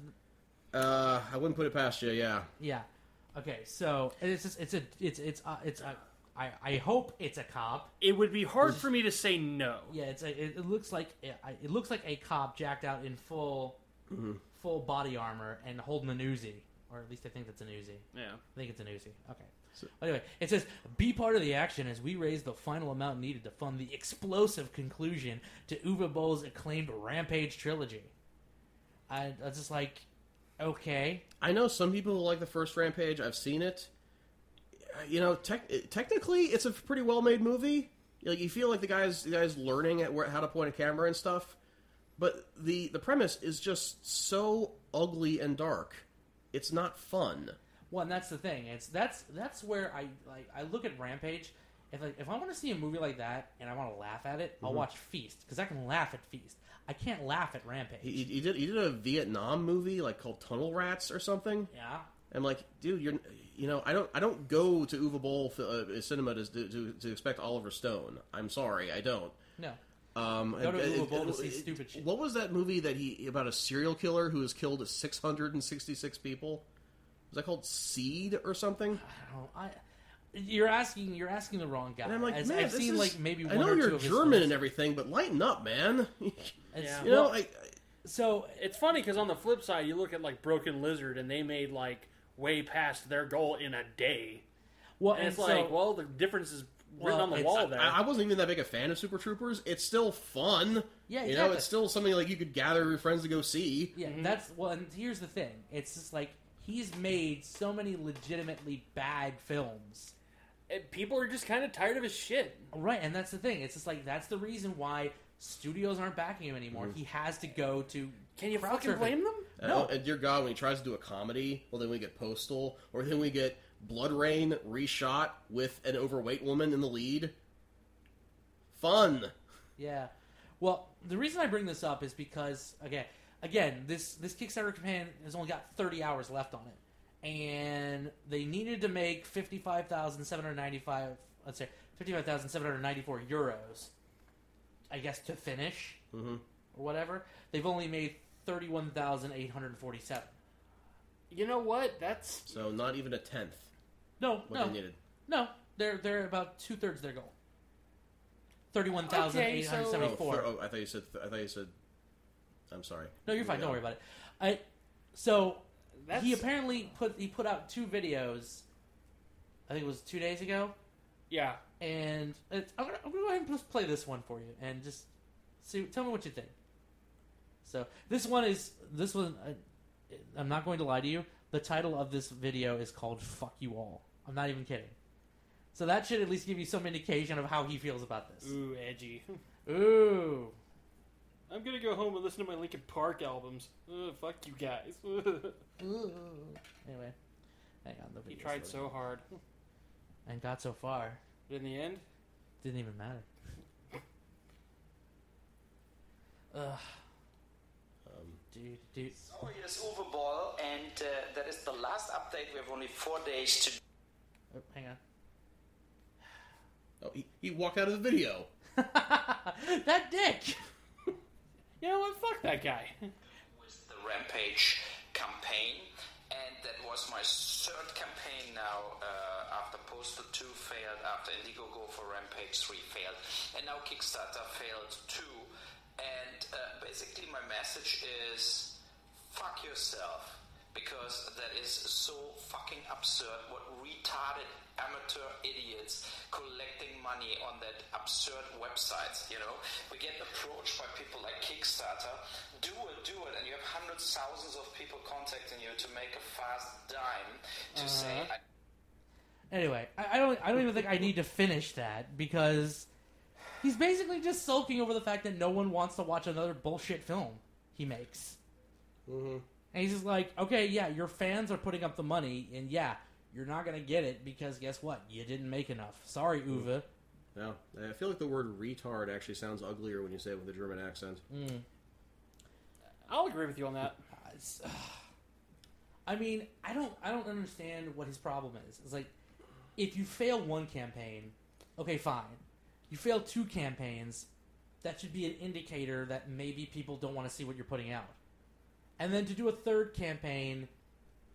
Uh, I wouldn't put it past you. Yeah. yeah. Okay, so it's just it's a it's it's uh, it's uh, I, I hope it's a cop. It would be hard for me to say no. Yeah, it's a, it, it looks like it, it looks like a cop jacked out in full full body armor and holding an Uzi, or at least I think that's an Uzi. Yeah. I think it's an Uzi. Okay. So, anyway, it says be part of the action as we raise the final amount needed to fund the explosive conclusion to Uwe Boll's acclaimed Rampage trilogy. I, I was just like, okay, I know some people who like the first Rampage. I've seen it. You know, tec- technically, it's a pretty well made movie. Like you feel like the guy's the guy's learning at where, how to point a camera and stuff. But the the premise is just so ugly and dark. It's not fun. Well, and that's the thing. It's that's that's where I like I look at Rampage. If like if I want to see a movie like that and I want to laugh at it, I'll watch Feast because I can laugh at Feast. I can't laugh at Rampage. He, he did he did a Vietnam movie like called Tunnel Rats or something. yeah, I'm like, dude, you're you know I don't I don't go to Uwe Boll uh, cinema to, to to expect Oliver Stone. I'm sorry, I don't. no. Um, Go to it- Uwe Boll to see stupid shit. What was that movie that he about a serial killer who has killed 666 people? Was that called Seed or something? I don't. I. You're asking. You're asking the wrong guy. And I'm like, As man, I've this seen is- like maybe I know or you're two of German and everything, but lighten up, man. you Yeah. know, well, I, so It's funny because on the flip side, you look at like Broken Lizard, and they made like way past their goal in a day. well, And and it's so, like, well, the difference is written Well, on the wall there. I, I wasn't even that big a fan of Super Troopers. It's still fun. Yeah, you know, it's still something like you could gather your friends to go see. yeah, that's well. And here's the thing. It's just like he's made so many legitimately bad films. And people are just kind of tired of his shit. Right, and that's the thing. It's just like that's the reason why studios aren't backing him anymore. Mm-hmm. He has to go to. Can you fucking blame them? No. Uh, and dear God, when he tries to do a comedy, well, then we get Postal, or then we get BloodRayne reshot with an overweight woman in the lead. Fun. Yeah. Well, the reason I bring this up is because again, again, this this Kickstarter campaign has only got 30 hours left on it, and they needed to make 55,795. Let's say 55,794 euros. I guess to finish hmm or whatever. They've only made 31,847. You know what? That's So not even a tenth No, what no, they needed. no. They're they're about two thirds their goal. Thirty-one thousand eight hundred Oh, seventy-four. thir- oh, I thought you said. I thought you said. I'm sorry. No, you're fine. Yeah. Don't worry about it. I so That's- he apparently put he put out two videos. I think it was two days ago, yeah. and it's, I'm, gonna, I'm gonna go ahead and just play this one for you and just see. Tell me what you think. So this one is this one. Uh, I'm not going to lie to you. The title of this video is called "Fuck You All." I'm not even kidding. So that should at least give you some indication of how he feels about this. Ooh, edgy. Ooh. I'm gonna go home and listen to my Linkin Park albums. Ugh, fuck you guys. Ooh. Anyway, hang on. The he tried loading. so hard. and got so far. But in the end, Didn't even matter. Ugh. Um, Dude, dude. So here's Uwe Boll, and uh, that is the last update. We have only four days to Oh, hang on. oh, he, he walked out of the video. that dick! you know what? Fuck that guy. with the Rampage campaign, and that was my third campaign now uh, after Postal 2 failed, after Indiegogo for Rampage 3 failed, and now Kickstarter failed too. And uh, basically, my message is fuck yourself. Because that is so fucking absurd. What retarded amateur idiots collecting money on that absurd websites, you know? We get approached by people like Kickstarter. Do it, do it. And you have hundreds, thousands of people contacting you to make a fast dime to say, I Anyway, I, I don't. I don't even think I need to finish that because he's basically just sulking over the fact that no one wants to watch another bullshit film he makes. Mm-hmm. And he's just like, okay, yeah, your fans are putting up the money, and yeah, you're not gonna get it because guess what? You didn't make enough. Sorry, hmm. Uwe. No, I feel like the word retard actually sounds uglier when you say it with a German accent. Hmm. I'll agree with you on that. Uh, I mean, I don't, I don't understand what his problem is. It's like, if you fail one campaign, okay, fine. You fail two campaigns, that should be an indicator that maybe people don't want to see what you're putting out. And then to do a third campaign,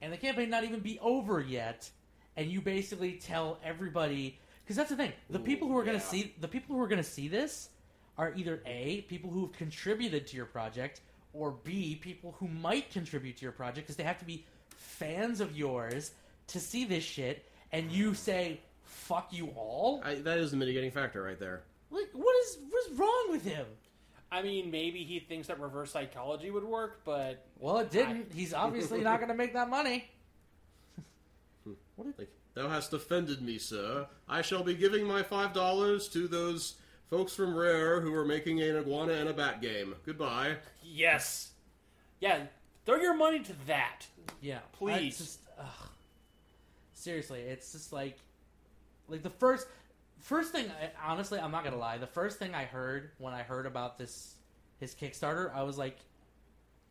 and the campaign not even be over yet, and you basically tell everybody Because that's the thing. The people who are going to yeah. see the people who are going to see this are either a people who have contributed to your project, or b people who might contribute to your project because they have to be fans of yours to see this shit, and you say "fuck you all." I, that is the mitigating factor right there. Like, what is what is wrong with him? I mean, maybe he thinks that reverse psychology would work, but Well, it didn't. He's obviously not going to make that money. Hmm. What? Did... Like, thou hast offended me, sir. I shall be giving my five dollars to those folks from Rare who are making an iguana and a bat game. Goodbye. yes, yeah, throw your money to that. Yeah, Please. Just, ugh. Seriously, it's just like, like the first, first thing. I, honestly, I'm not gonna lie. The first thing I heard when I heard about this, his Kickstarter, I was like,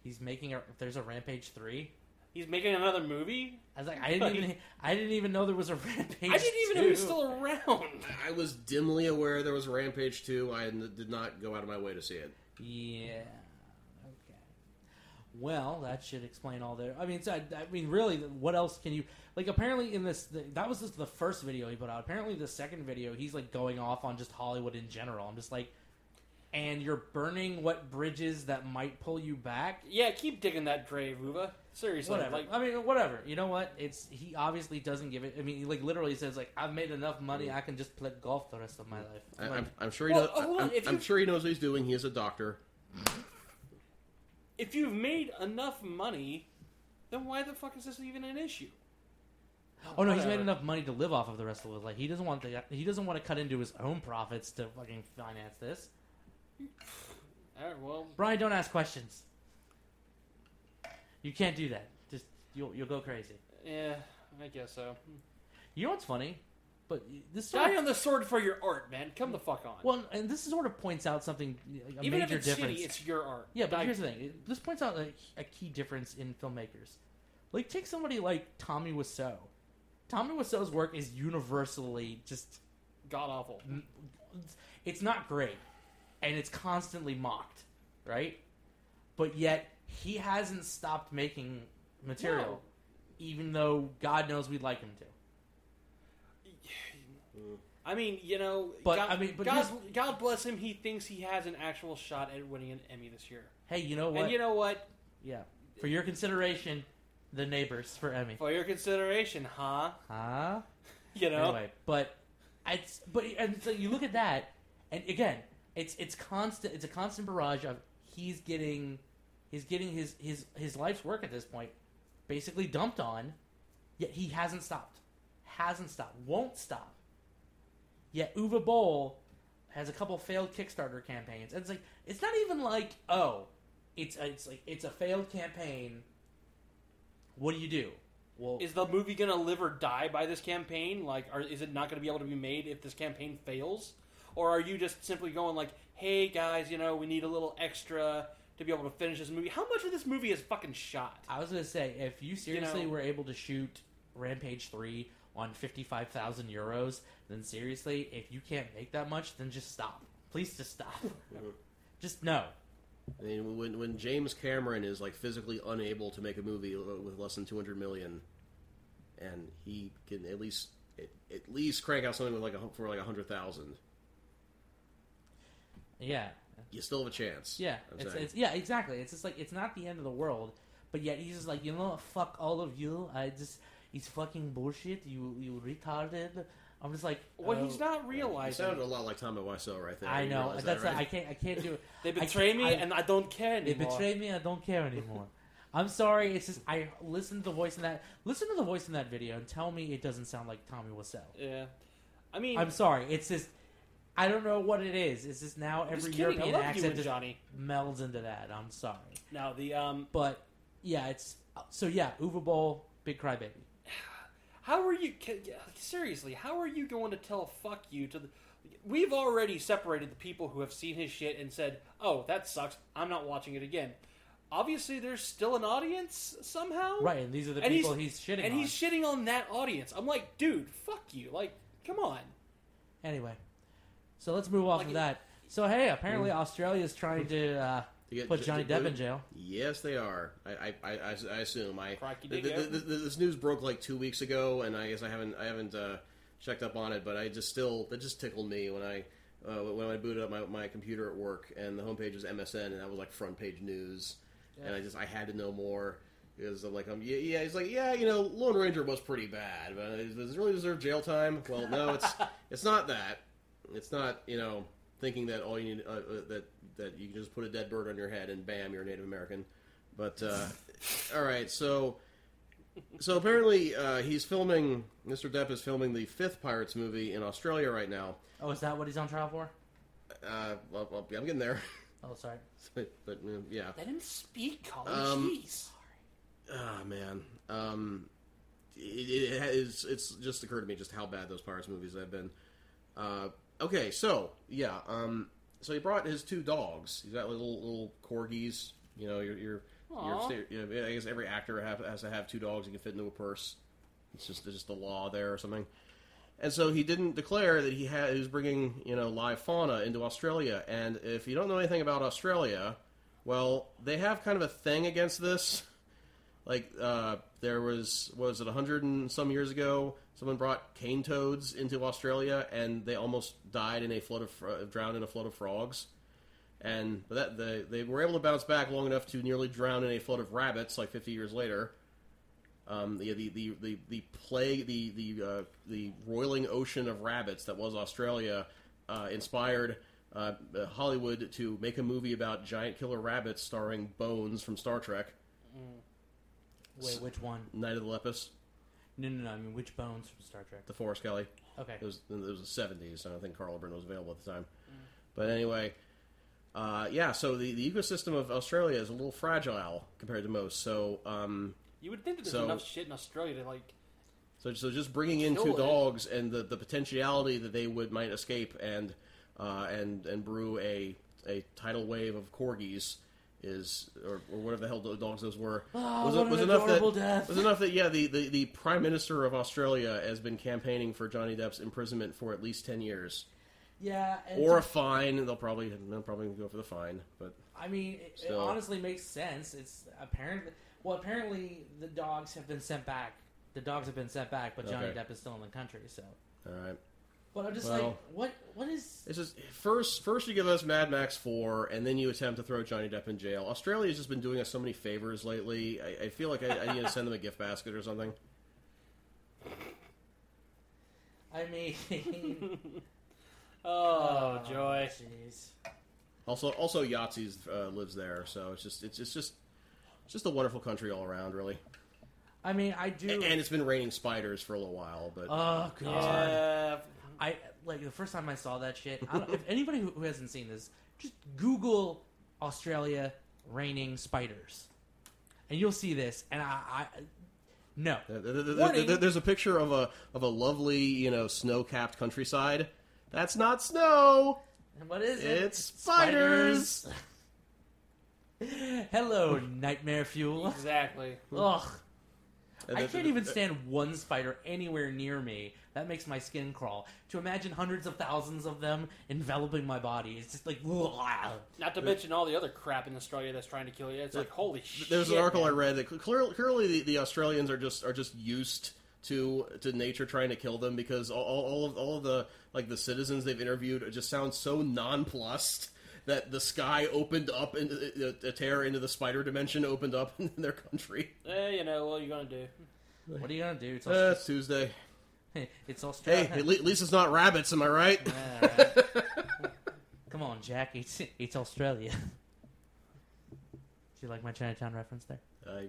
he's making a. There's a Rampage three. He's making another movie. I was like, I didn't even, I didn't even know there was a Rampage. I didn't even know he was still around. I was dimly aware there was Rampage 2. I did not go out of my way to see it. Yeah. Okay. Well, that should explain all the. I mean, so, I, I mean, really, what else can you like? Apparently, in this, the, that was just the first video he put out. Apparently, the second video, he's like going off on just Hollywood in general. I'm just like, and you're burning what bridges that might pull you back. Yeah, keep digging that grave, Uwe. Seriously, Whatever. like I mean, whatever. You know what? It's he obviously doesn't give it. I mean, he like literally says like, I've made enough money, I can just play golf the rest of my life. I, Like, I'm, I'm sure he Well, knows. I'm, I'm sure he knows what he's doing. He is a doctor. Mm-hmm. If you've made enough money, then why the fuck is this even an issue? Oh no, he's made Whatever. enough money to live off of the rest of his life. He doesn't want the he doesn't want to cut into his own profits to fucking finance this. All right, well, Brian, don't ask questions. You can't do that. Just you'll you'll go crazy. yeah, I guess so. You know what's funny? But this sort Die of, on the sword for your art, man. Come the fuck on. well, and this sort of points out something a even if major it's difference. shitty, it's your art. Yeah, but Die- here's the thing. This points out a, a key difference in filmmakers. Like, take somebody like Tommy Wiseau. Tommy Wiseau's work is universally just god awful. it's not great and it's constantly mocked right but yet he hasn't stopped making material No. even though god knows we'd like him to Mm. I mean, you know, But, God, I mean, but God, God bless him. He thinks he has an actual shot at winning an Emmy this year. hey you know what? And you know what? yeah. For your consideration the neighbors for emmy. For your consideration, huh? huh? You know, anyway but it's but and so you look at that and again it's it's constant it's a constant barrage of he's getting he's getting his his his life's work at this point basically dumped on yet he hasn't stopped. Hasn't stopped. Won't stop yet Uwe Boll has a couple failed kickstarter campaigns and it's like it's not even like oh it's it's like it's a failed campaign what do you do well is the movie gonna live or die by this campaign? Like, are, is it not gonna be able to be made if this campaign fails? Or are you just simply going like, "Hey guys, you know, we need a little extra to be able to finish this movie"? How much of this movie is fucking shot? I was gonna say, if you seriously know- were able to shoot Rampage three on fifty five thousand euros, then seriously, if you can't make that much, then just stop. Please, just stop. just no. I mean, when when James Cameron is like physically unable to make a movie with less than 200 million, and he can at least at, at least crank out something with like a for like a hundred thousand, Yeah, you still have a chance. yeah, it's, it's yeah, exactly. It's just like it's not the end of the world, but yet he's just like, you know, what? fuck all of you. I just it's fucking bullshit. You you retarded. I'm just like, What oh, he's not You realizing. sounded a lot like Tommy Wiseau right there. I know that's that, right? I can't I can't do it. They betray me, I- and I don't care They anymore. betrayed me. I don't care anymore. I'm sorry. It's just I listened to the voice in that. Listen to the voice in that video and tell me it doesn't sound like Tommy Wiseau. Yeah, I mean, I'm sorry. It's just I don't know what it is. It's just now I'm just every kidding. I European love you accent just Johnny. melds into that. I'm sorry, Now the um, but yeah, it's so yeah. Uwe Boll, big crybaby. How are you seriously? How are you going to tell fuck you to the? We've already separated the people who have seen his shit and said, "Oh, that sucks. I'm not watching it again." Obviously, there's still an audience somehow, Right, and these are the And people he's, shitting on and on. he's shitting on that audience. I'm like, dude, fuck you. Like, come on. anyway, so let's move off Like of that. So hey, apparently Australia is trying to uh, put J- Johnny J- Depp in jail. Yes, they are. I I, I, I- I assume. I Crocky th- dig th- out. th- th- this news broke like two weeks ago, and I guess I haven't I haven't uh, checked up on it, but I just still that just tickled me when I uh, when I booted up my, my computer at work and the homepage was MSN and that was like front page news, and I just I had to know more because I'm like I'm yeah, yeah he's like yeah you know Lone Ranger was pretty bad, but does it really deserve jail time? Well, no, it's it's not that. It's not you know thinking that all you need uh, uh, that that you can just put a dead bird on your head and bam you're Native American. But uh, all right, so so apparently uh, he's filming. Mr. Depp is filming the fifth Pirates movie in Australia right now. Oh, is that what he's on trial for? Uh, well, well, yeah, I'm getting there, Oh, sorry. but, but uh, yeah. Let him speak, Colin. Um, Jeez. Ah man, um, it, it is. It's just occurred to me just how bad those Pirates movies have been. Uh, okay, so yeah, um, so he brought his two dogs. He's got little little corgis. You know, you're, you're, you're you know, I guess every actor have, has to have two dogs. You can fit into a purse. It's just it's just the law there or something. And so he didn't declare that he had he was bringing you know live fauna into Australia. And if you don't know anything about Australia, well, they have kind of a thing against this. Like uh, there was what was it a hundred and some years ago? Someone brought cane toads into Australia, and they almost died in a flood of fro- drowned in a flood of frogs. And but that they they were able to bounce back long enough to nearly drown in a flood of rabbits like 50 years later. Um, the, the, the, the, the plague, the the uh, the roiling ocean of rabbits that was Australia, uh, inspired uh, uh, Hollywood to make a movie about giant killer rabbits starring Bones from Star Trek, Wait, which one? Night of the Lepus, No, no, no. I mean, which bones from Star Trek? DeForest Kelley. Okay. It was it was the seventies. so I don't think Karl Urban was available at the time. But anyway, uh, yeah. So the, the ecosystem of Australia is a little fragile compared to most. So um, You would think that there's so- enough shit in Australia to like. so so just bringing in two it. dogs and the, the potentiality that they would might escape and uh, and and brew a a tidal wave of corgis. Is or, or whatever the hell the dogs those were Oh, was, was enough that death. was enough that yeah the, the, the prime minister of Australia has been campaigning for Johnny Depp's imprisonment for at least ten years Yeah. Or a fine. They'll probably they'll probably go for the fine, but I mean, it, it honestly makes sense. It's apparently well, apparently the dogs have been sent back. The dogs have been sent back, but Johnny Okay. Depp is still in the country. So, all right. But I'm just Well- like, what? What is? It's just first first you give us Mad Max four, and then you attempt to throw Johnny Depp in jail. Australia's just been doing us so many favors lately. I, I feel like I, I need to send them a gift basket or something. I mean, Oh, joy. Jeez. Also, also Yahtzee's uh, lives there, so it's just it's, it's just it's just a wonderful country all around, really. I mean, I do. And it's been raining spiders for a little while, but oh god. Yeah. I like the first time I saw that shit. I don't, if anybody who, who hasn't seen this, just Google Australia raining spiders, and you'll see this. And I, I no, Warning. there's a picture of a of a lovely you know snow capped countryside. That's not snow. And what is it? It's spiders. Hello, nightmare fuel. Exactly. Ugh. I can't even stand one spider anywhere near me. That makes my skin crawl. To imagine hundreds of thousands of them enveloping my body, it's just like, ugh. Not to mention all the other crap in Australia that's trying to kill you. It's like holy shit. There's an article I read that clearly, clearly the, the Australians are just are just used to to nature trying to kill them because all, all, all of all of the like the citizens they've interviewed just sound so nonplussed that the sky opened up into the, the tear into the spider dimension opened up in their country. Eh, you know what are you gonna do? What are you gonna do? It's, Uh, Aust- it's Tuesday. it's Hey, Australia. at le- at least it's not rabbits. Am I right? Yeah, right. Come on, Jack. It's it's Australia. Do you like my Chinatown reference there? I,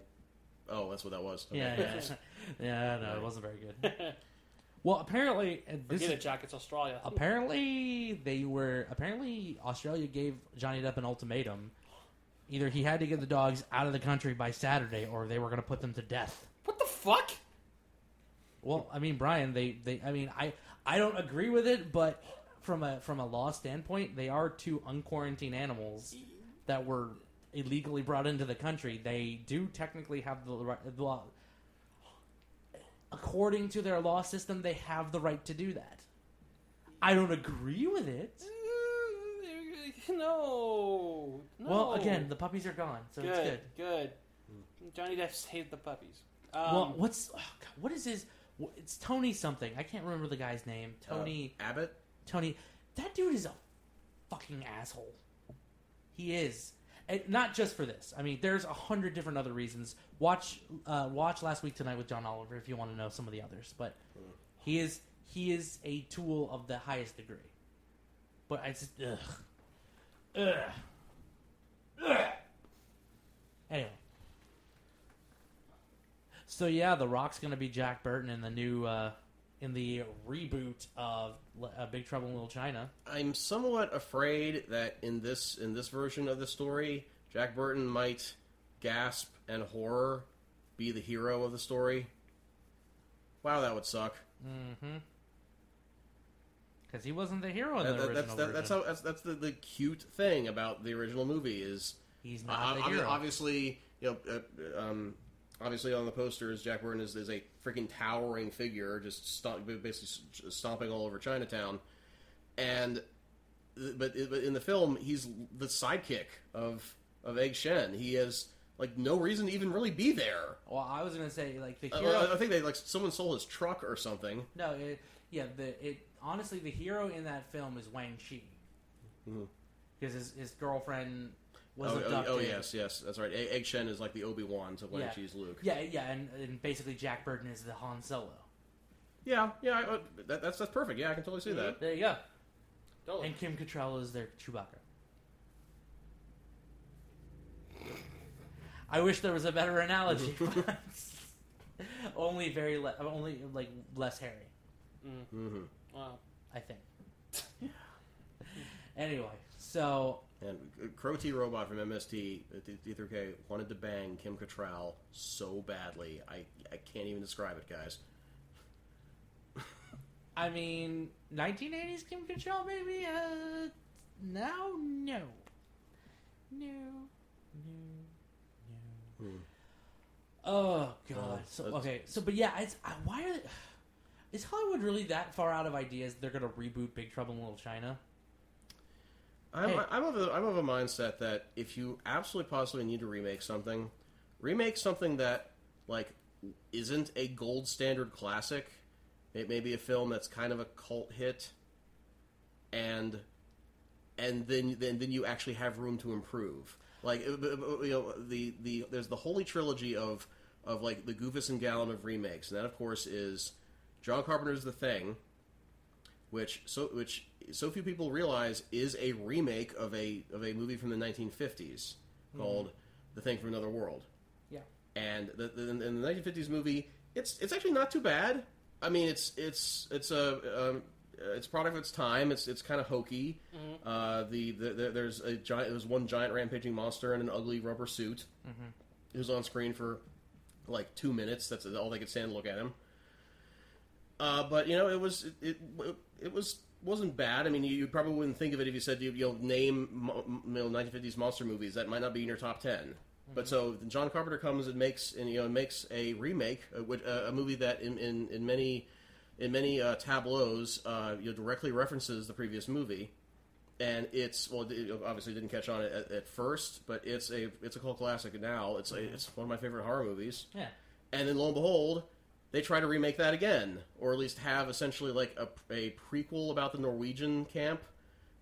oh, that's what that was. Okay. Yeah, yeah, yeah. No, it wasn't very good. Well, apparently, uh, this Forget it, Jack. It's Australia. apparently they were apparently Australia gave Johnny Depp an ultimatum. Either he had to get the dogs out of the country by Saturday, or they were going to put them to death. What the fuck? Well, I mean, Brian, they, they I mean, I I don't agree with it, but from a from a law standpoint, they are two unquarantined animals that were illegally brought into the country. They do technically have the right. Law. According to their law system, they have the right to do that. I don't agree with it. No. no. Well, again, the puppies are gone, so good, it's good. good. Johnny Depp saved the puppies. Um, well, what's oh God, what is his wh- it's Tony something. I can't remember the guy's name. Tony. Uh, Abbott. Tony. That dude is a fucking asshole. He is. And not just for this. I mean, there's a hundred different other reasons. Watch, uh, watch last week tonight with John Oliver if you want to know some of the others. But he is he is a tool of the highest degree. But I just ugh, ugh, ugh. Anyway, so yeah, The Rock's gonna be Jack Burton in the new uh, in the reboot of uh, Big Trouble in Little China. I'm somewhat afraid that in this in this version of the story, Jack Burton might gasp and horror be the hero of the story. Wow, that would suck. Mm-hmm. Because he wasn't the hero in That- the that- original that's that, that's how that's, that's the, the cute thing about the original movie is He's uh, not the obvi- hero. obviously you know uh, um, obviously on the posters Jack Burton is, is a freaking towering figure just stomp, basically stomping all over Chinatown. And but but in the film he's the sidekick of of Egg Shen. He has like no reason to even really be there. Well, I was gonna say like the Uh, hero. I think they like someone stole his truck or something. No, it, yeah, the it honestly the hero in that film is Wang Chi because his, his girlfriend was Mm-hmm. oh, oh, oh, yes yes that's right Egg Egg Shen is like the Obi Wan to Wang Yeah. Luke Yeah, yeah, and, and basically Jack Burton is the Han Solo. Yeah, yeah, I, uh, that, that's that's perfect. Yeah, I can totally see that. There you go. Totally. And Kim Cattrall is their Chewbacca. I wish there was a better analogy. only very le- only like less hairy, Mm-hmm. Wow. I think. anyway, so And uh, Crow T Robot from MST uh, D- D3K wanted to bang Kim Cattrall so badly. I I can't even describe it, guys. I mean, 1980s Kim Cattrall, maybe. Uh, now, no, no, no, no. Hmm. Oh God. Oh, so okay. So, but yeah, it's I, why are they, is Hollywood really that far out of ideas? They're gonna reboot Big Trouble in Little China. I'm Hey. I'm of a, I'm of a mindset that if you absolutely possibly need to remake something, remake something that like isn't a gold standard classic. It may be a film that's kind of a cult hit, and and then then then you actually have room to improve. Like uh, uh, you know the the there's the holy trilogy of of like the Goofus and Gallant of remakes, and that of course is John Carpenter's The Thing, which so which so few people realize is a remake of a of a movie from the 1950s called The Thing from Another World. Yeah. And the, the, in the 1950s movie, it's it's actually not too bad. I mean, it's it's it's a um, it's product of its time. It's it's kind of hokey. Uh, the, the, the there's a giant there's one giant rampaging monster in an ugly rubber suit who's on screen for like two minutes. That's all they could stand to look at him. Uh, but you know, it was it, it it was wasn't bad. I mean, you, you probably wouldn't think of it if you said you know name mo- you know 1950s monster movies. That might not be in your top 10 But so John Carpenter comes and makes and you know makes a remake, a, which- uh, a movie that in, in, in many in many uh, tableaus uh, you know, directly references the previous movie, and it's well it obviously didn't catch on at, at first, but it's a it's a cult classic now. It's a, it's one of my favorite horror movies. Yeah. And then lo and behold, they try to remake that again, or at least have essentially like a, a prequel about the Norwegian camp,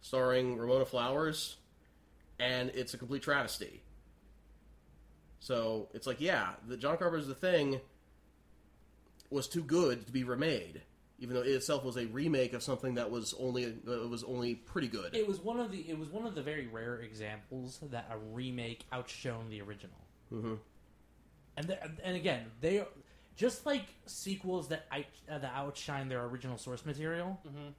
starring Ramona Flowers, and it's a complete travesty. So it's like, yeah, the John Carpenter's The Thing was too good to be remade, even though it itself was a remake of something that was only was only pretty good. It was one of the it was one of the very rare examples that a remake outshone the original. Mhm. And and again, they just like sequels that I, uh, that outshine their original source material. Mhm.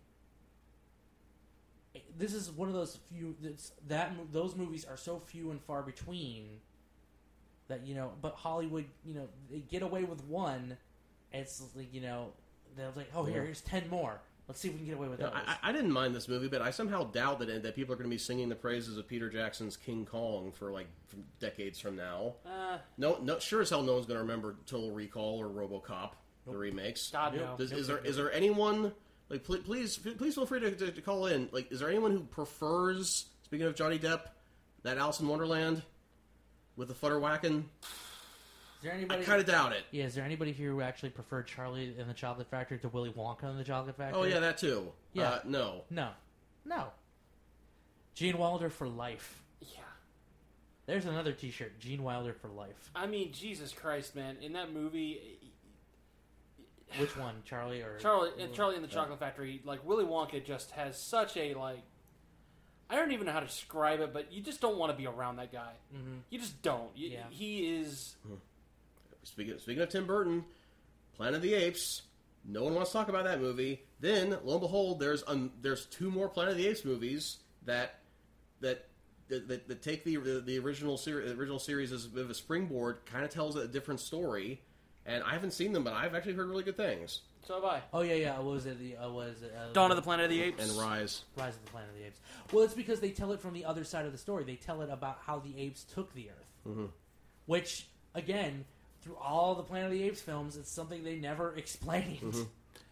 This is one of those few that's, that those movies are so few and far between that you know. But Hollywood, you know, they get away with one. And it's like you know they're like, oh here, Yeah. here's ten more. Let's see if we can get away with You know, those. I, I didn't mind this movie, but I somehow doubt that that people are going to be singing the praises of Peter Jackson's King Kong for like from decades from now. Uh, No, no, sure as hell, no one's going to remember Total Recall or RoboCop, the remakes. God Nope. no. Does, is there is there anyone like pl- please please feel free to, to, to call in? Like, is there anyone who prefers? Speaking of Johnny Depp, that Alice in Wonderland with the Futterwacken. There I anybody? kind of doubt it. yeah, is there anybody here who actually preferred Charlie in the Chocolate Factory to Willy Wonka in the Chocolate Factory? Oh yeah, that too. Yeah. Uh, no. No, no. Gene Wilder for life. Yeah. There's another T-shirt. Gene Wilder for life. I mean, Jesus Christ, man! In that movie, Which one, Charlie or Charlie, and Charlie in the Chocolate Factory, like Willy Wonka, just has such a like. I don't even know how to describe it, but you just don't want to be around that guy. Mhm. You just don't. You, Yeah. He is. Speaking speaking of Tim Burton, Planet of the Apes. No one wants to talk about that movie. Then, lo and behold, there's um, there's two more Planet of the Apes movies that that that, that, that take the, the the original series original series as a bit of a springboard. Kind of tells a different story. And I haven't seen them, but I've actually heard really good things. So have I. Oh yeah, yeah. What was it? The uh, what is it? Uh, Dawn of the Planet of the Apes. And Rise. Rise of the Planet of the Apes. Well, it's because they tell it from the other side of the story. They tell it about how the apes took the Earth, Mhm. which again, through all the Planet of the Apes films, it's something they never explained.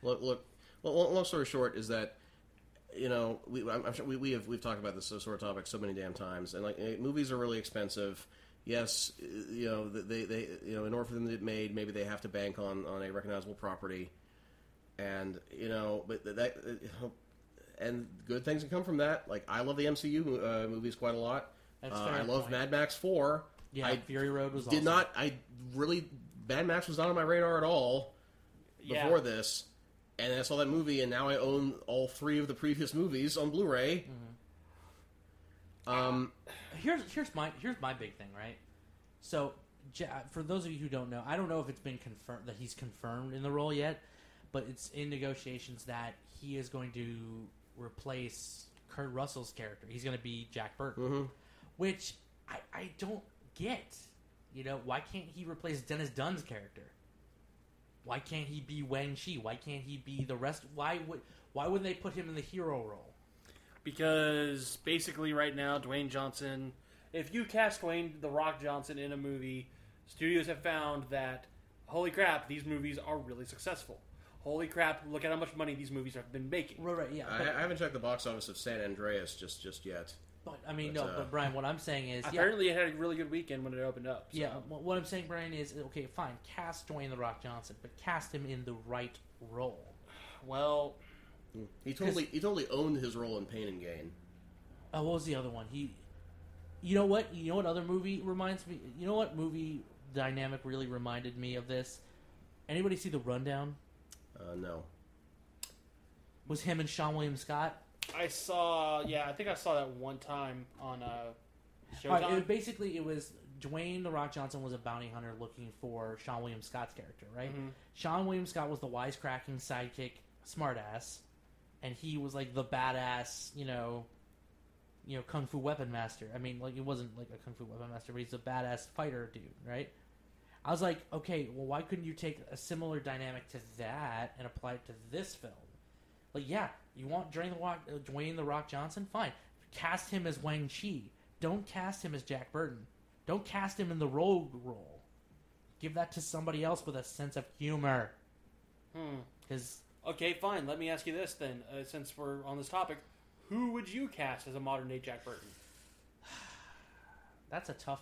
Look, look. Well, long story short is that you know we I'm, I'm sure we, we have we've talked about this sort of topic so many damn times, and like eh, movies are really expensive. Yes, eh, you know they they you know in order for them to get made, maybe they have to bank on on a recognizable property, and you know but that. eh, And good things can come from that. Like I love the MCU uh, movies quite a lot. That's Uh, I love point. Mad Max Four. Yeah, I Fury Road was did awesome. not. I really Mad Max was not on my radar at all Yeah. before this, and I saw that movie, and now I own all three of the previous movies on Blu-ray. Um, here's here's my here's my big thing, right? So, for those of you who don't know, I don't know if it's been confirmed that he's confirmed in the role yet, but it's in negotiations that he is going to replace Kurt Russell's character. He's going to be Jack Burton, mhm. which I I don't get. You know, why can't he replace Dennis Dun's character? Why can't he be Wang Chi? Why can't he be the rest? Why would why would they put him in the hero role? because basically right now Dwayne Johnson, if you cast Dwayne the Rock Johnson in a movie, studios have found that holy crap, these movies are really successful. Holy crap, look at how much money these movies have been making. Right, right, yeah. I, I haven't checked the box office of San Andreas just just yet. But I mean, But, no. uh, but Brian, what I'm saying is, yeah, Apparently, it had a really good weekend when it opened up. so- yeah. What what I'm saying, Brian, is okay. Fine, cast Dwayne the Rock Johnson, but cast him in the right role. Well, He totally he totally owned his role in Pain and Gain. Uh, what was the other one? He, you know what? You know what other movie reminds me? You know what movie dynamic really reminded me of this? Anybody see the Rundown? Uh, no, Was him and Seann William Scott? I saw. Yeah, I think I saw that one time on uh, All right, Showtime. it, basically, it was Dwayne the Rock Johnson was a bounty hunter looking for Seann William Scott's character, right? Mhm. Sean William Scott was the wisecracking sidekick, smartass, and he was like the badass, you know, you know, kung fu weapon master. I mean, like it wasn't like a kung fu weapon master, but he's a badass fighter dude, right? I was like, okay, well, why couldn't you take a similar dynamic to that and apply it to this film? Like, yeah, you want Dwayne the Rock, uh, Dwayne the Rock Johnson? Fine, cast him as Wang Chi. Don't cast him as Jack Burton. Don't cast him in the rogue role. Give that to somebody else with a sense of humor. Hmm. Because Okay, fine. Let me ask you this then, uh, since we're on this topic. Who would you cast as a modern day Jack Burton? that's a tough.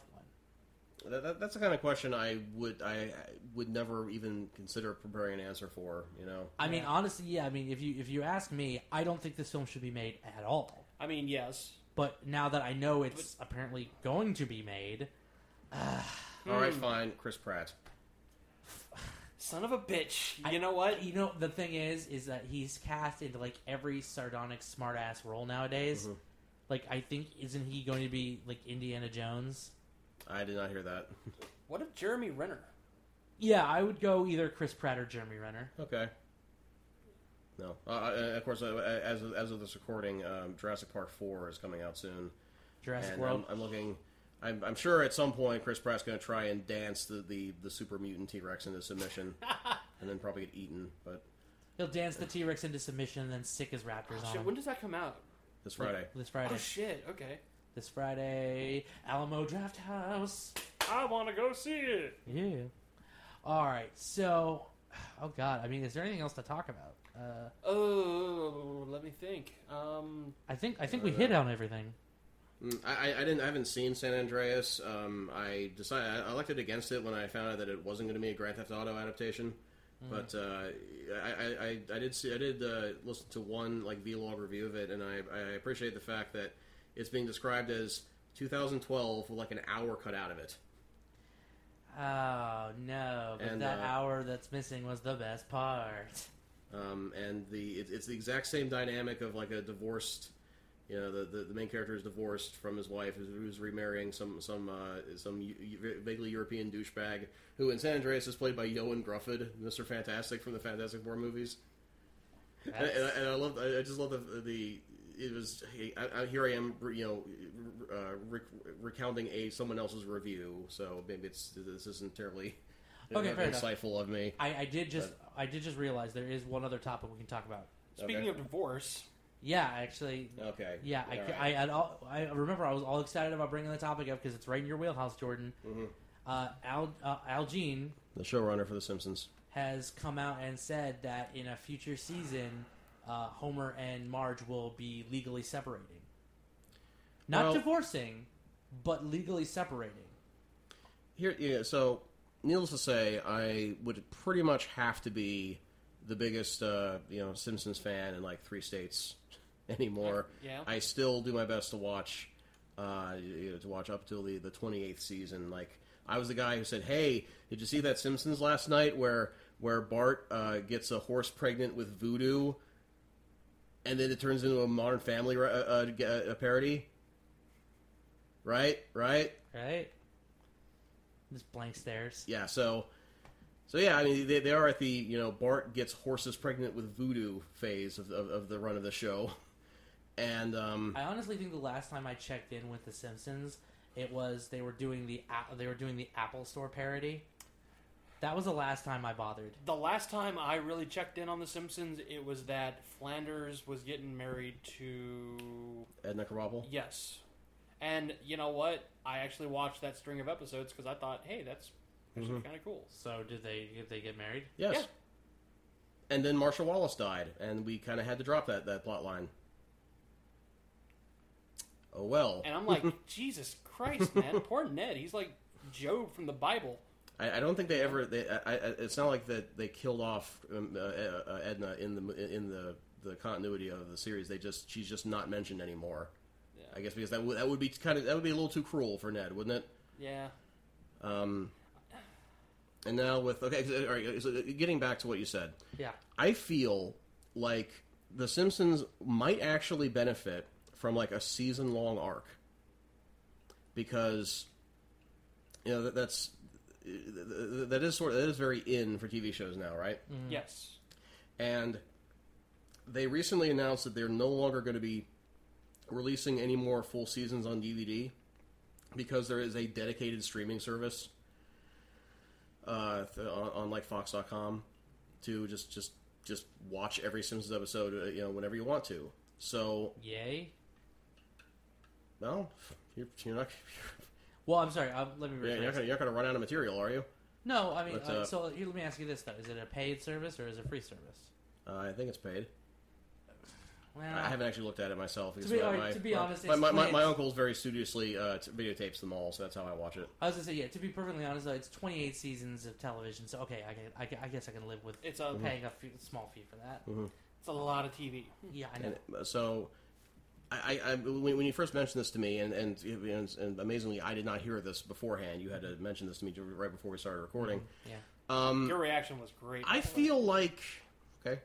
That, that, that's the kind of question I would I, I would never even consider preparing an answer for. You know, I mean, honestly, yeah. I mean, if you if you ask me, I don't think this film should be made at all. I mean, yes. But now that I know it's apparently going to be made, all right, fine, Chris Pratt. Son of a bitch. I- You know what? you know, the thing is, is that he's cast into like every sardonic smartass role nowadays. Mhm. Like, I think isn't he going to be like Indiana Jones? I did not hear that. What if Jeremy Renner? Yeah, I would go either Chris Pratt or Jeremy Renner. Okay. No, uh, uh, of course, uh, as of, as of this recording, um, Jurassic Park Four is coming out soon, Jurassic and World. I'm, I'm looking. I'm, I'm sure at some point Chris Pratt's going to try and dance the, the, the super mutant T Rex into submission, and then probably get eaten. But He'll dance the T Rex into submission and then sick his raptors on Shit, him. when does that come out? this Friday, This Friday. Oh shit. Okay. This Friday, Alamo Drafthouse. I want to go see it. Yeah. All right. So, oh god. I mean, is there anything else to talk about? Uh, Oh, let me think. Um, I think I think we hit on everything. Mm, I, I- I didn't. I haven't seen San Andreas. Um, I decided I elected against it when I found out that it wasn't going to be a Grand Theft Auto adaptation. But uh, I, I, I, I did see. I did uh, listen to one like vlog review of it, and I, I appreciate the fact that it's being described as 2012 with like an hour cut out of it. Oh no! But And, that uh, hour that's missing was the best part. Um, and the it, it's the exact same dynamic of like a divorced, you know, the, the, the main character is divorced from his wife, who's, who's remarrying some some uh, some eu- eu- vaguely European douchebag who in San Andreas is played by Ioan Gruffudd, Mister Fantastic from the Fantastic Four movies. And, That's- and, I, and I love, I I just love the, the it was hey, I, I, here I am, you know, uh, rec- recounting a someone else's review, so maybe it's this isn't terribly Okay, fair enough. insightful of me. I, I did just I did just realize there is one other topic we can talk about. Speaking Okay. of divorce, Yeah, actually. Okay, Yeah, I, All ca- right. I, I'd all, I remember I was all excited about bringing the topic up because it's right in your wheelhouse, Jordan. Mm-hmm. Uh, Al uh, Al Jean the showrunner for The Simpsons. has come out and said that in a future season, uh, Homer and Marge will be legally separating, not Well- divorcing, but legally separating. Here, yeah. So, needless to say, I would pretty much have to be the biggest, uh, you know, Simpsons fan in like three states anymore. Yeah. I still do my best to watch, uh, you know, to watch up till the the twenty eighth season. Like, I was the guy who said, "Hey, did you see that Simpsons last night where where Bart uh, gets a horse pregnant with voodoo?" And then it turns into a Modern Family uh, uh, a parody, right? Right? Right? Just blank stares. Yeah, so so yeah, I mean they, they are at the you know Bart gets horses pregnant with voodoo phase of, of, of the run of the show, and um, I honestly think the last time I checked in with The Simpsons, it was they were doing the they were doing the Apple Store parody. That was the last time I bothered. the last time I really checked in on The Simpsons, it was that Flanders was getting married to Edna Krabappel. yes, and you know what? I actually watched that string of episodes because I thought, hey, that's actually mm-hmm. kind of cool. So did they did they get married? Yes. Yeah. And then Marcia Wallace died, and we kind of had to drop that that plot line. Oh well. And I'm like, Jesus Christ, man, poor Ned. He's like Job from the Bible. I, I don't think they ever. They, I, I, it's not like that they killed off um, uh, uh, Edna in the in the the continuity of the series. They just she's just not mentioned anymore. Yeah. I guess because that would that would be kind of that would be a little too cruel for Ned, wouldn't it? Yeah. Um, and now with okay, all right, so getting back to what you said, Yeah. I feel like The Simpsons might actually benefit from like a season long arc because you know that, that's that is sort of that is very in for TV shows now, right? Yes. And they recently announced that they're no longer going to be releasing any more full seasons on DVD because there is a dedicated streaming service uh, on, on like Fox.com to just just just watch every Simpsons episode, uh, you know, whenever you want to. So, Yay. well, you're, you're not Well, I'm sorry. Um, let me you're not gonna, you're not going to run out of material, are you? No, I mean, But, uh, uh, so here, let me ask you this though: Is it a paid service or is it a free service? Uh, I think it's paid. Well, I haven't actually looked at it myself. because be- my, all right, my- to be my- honest, my, it's my, my, my uncle's very studiously uh, t- videotapes them all, so that's how I watch it. I was gonna say, yeah. To be perfectly honest, though, it's 28 seasons of television, so okay, I, can, I, can- I guess I can live with It's a paying a fee, small fee for that. it's a lot of TV. Yeah, I know. And uh, so, I, I, when, when you first mentioned this to me, and, and and and amazingly, I did not hear this beforehand. You had to mention this to me right before we started recording. yeah. Um, Your reaction was great. I feel like okay,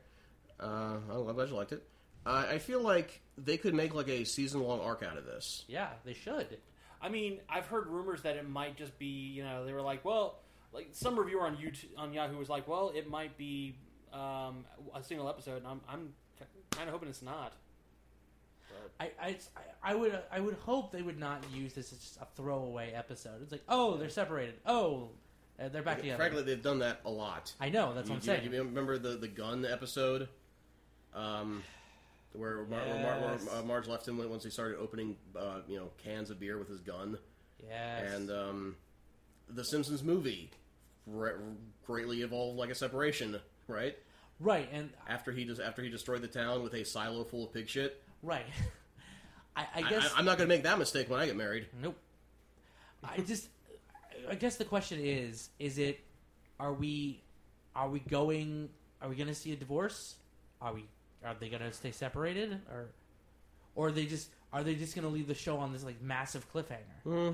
uh, I'm glad you liked it. Uh, I feel like they could make like a season long arc out of this. Yeah, they should. I mean, I've heard rumors that it might just be, you know, they were like, well, like some reviewer on YouTube on Yahoo was like, well, it might be um, a single episode, and I'm, I'm kind of hoping it's not. I, I, I would I would hope they would not use this as just a throwaway episode. It's like, oh, they're separated. Oh, uh, they're back together. Frankly, they've done that a lot. I know that's what I'm saying. You, remember the the gun episode, um, where, Mar- where, Mar- where Yes. uh, Marge left him once he started opening, uh, you know, cans of beer with his gun, yes. and um, the Simpsons movie re- greatly evolved like a separation, right? right, and After he just after he destroyed the town with a silo full of pig shit. Right. I, I guess I, am not going to make that mistake when I get married. Nope. I just, I guess the question is: Is it? Are we? Are we going? Are we going to see a divorce? Are we? Are they going to stay separated, or, or are they just? Are they just going to leave the show on this like massive cliffhanger? Hmm.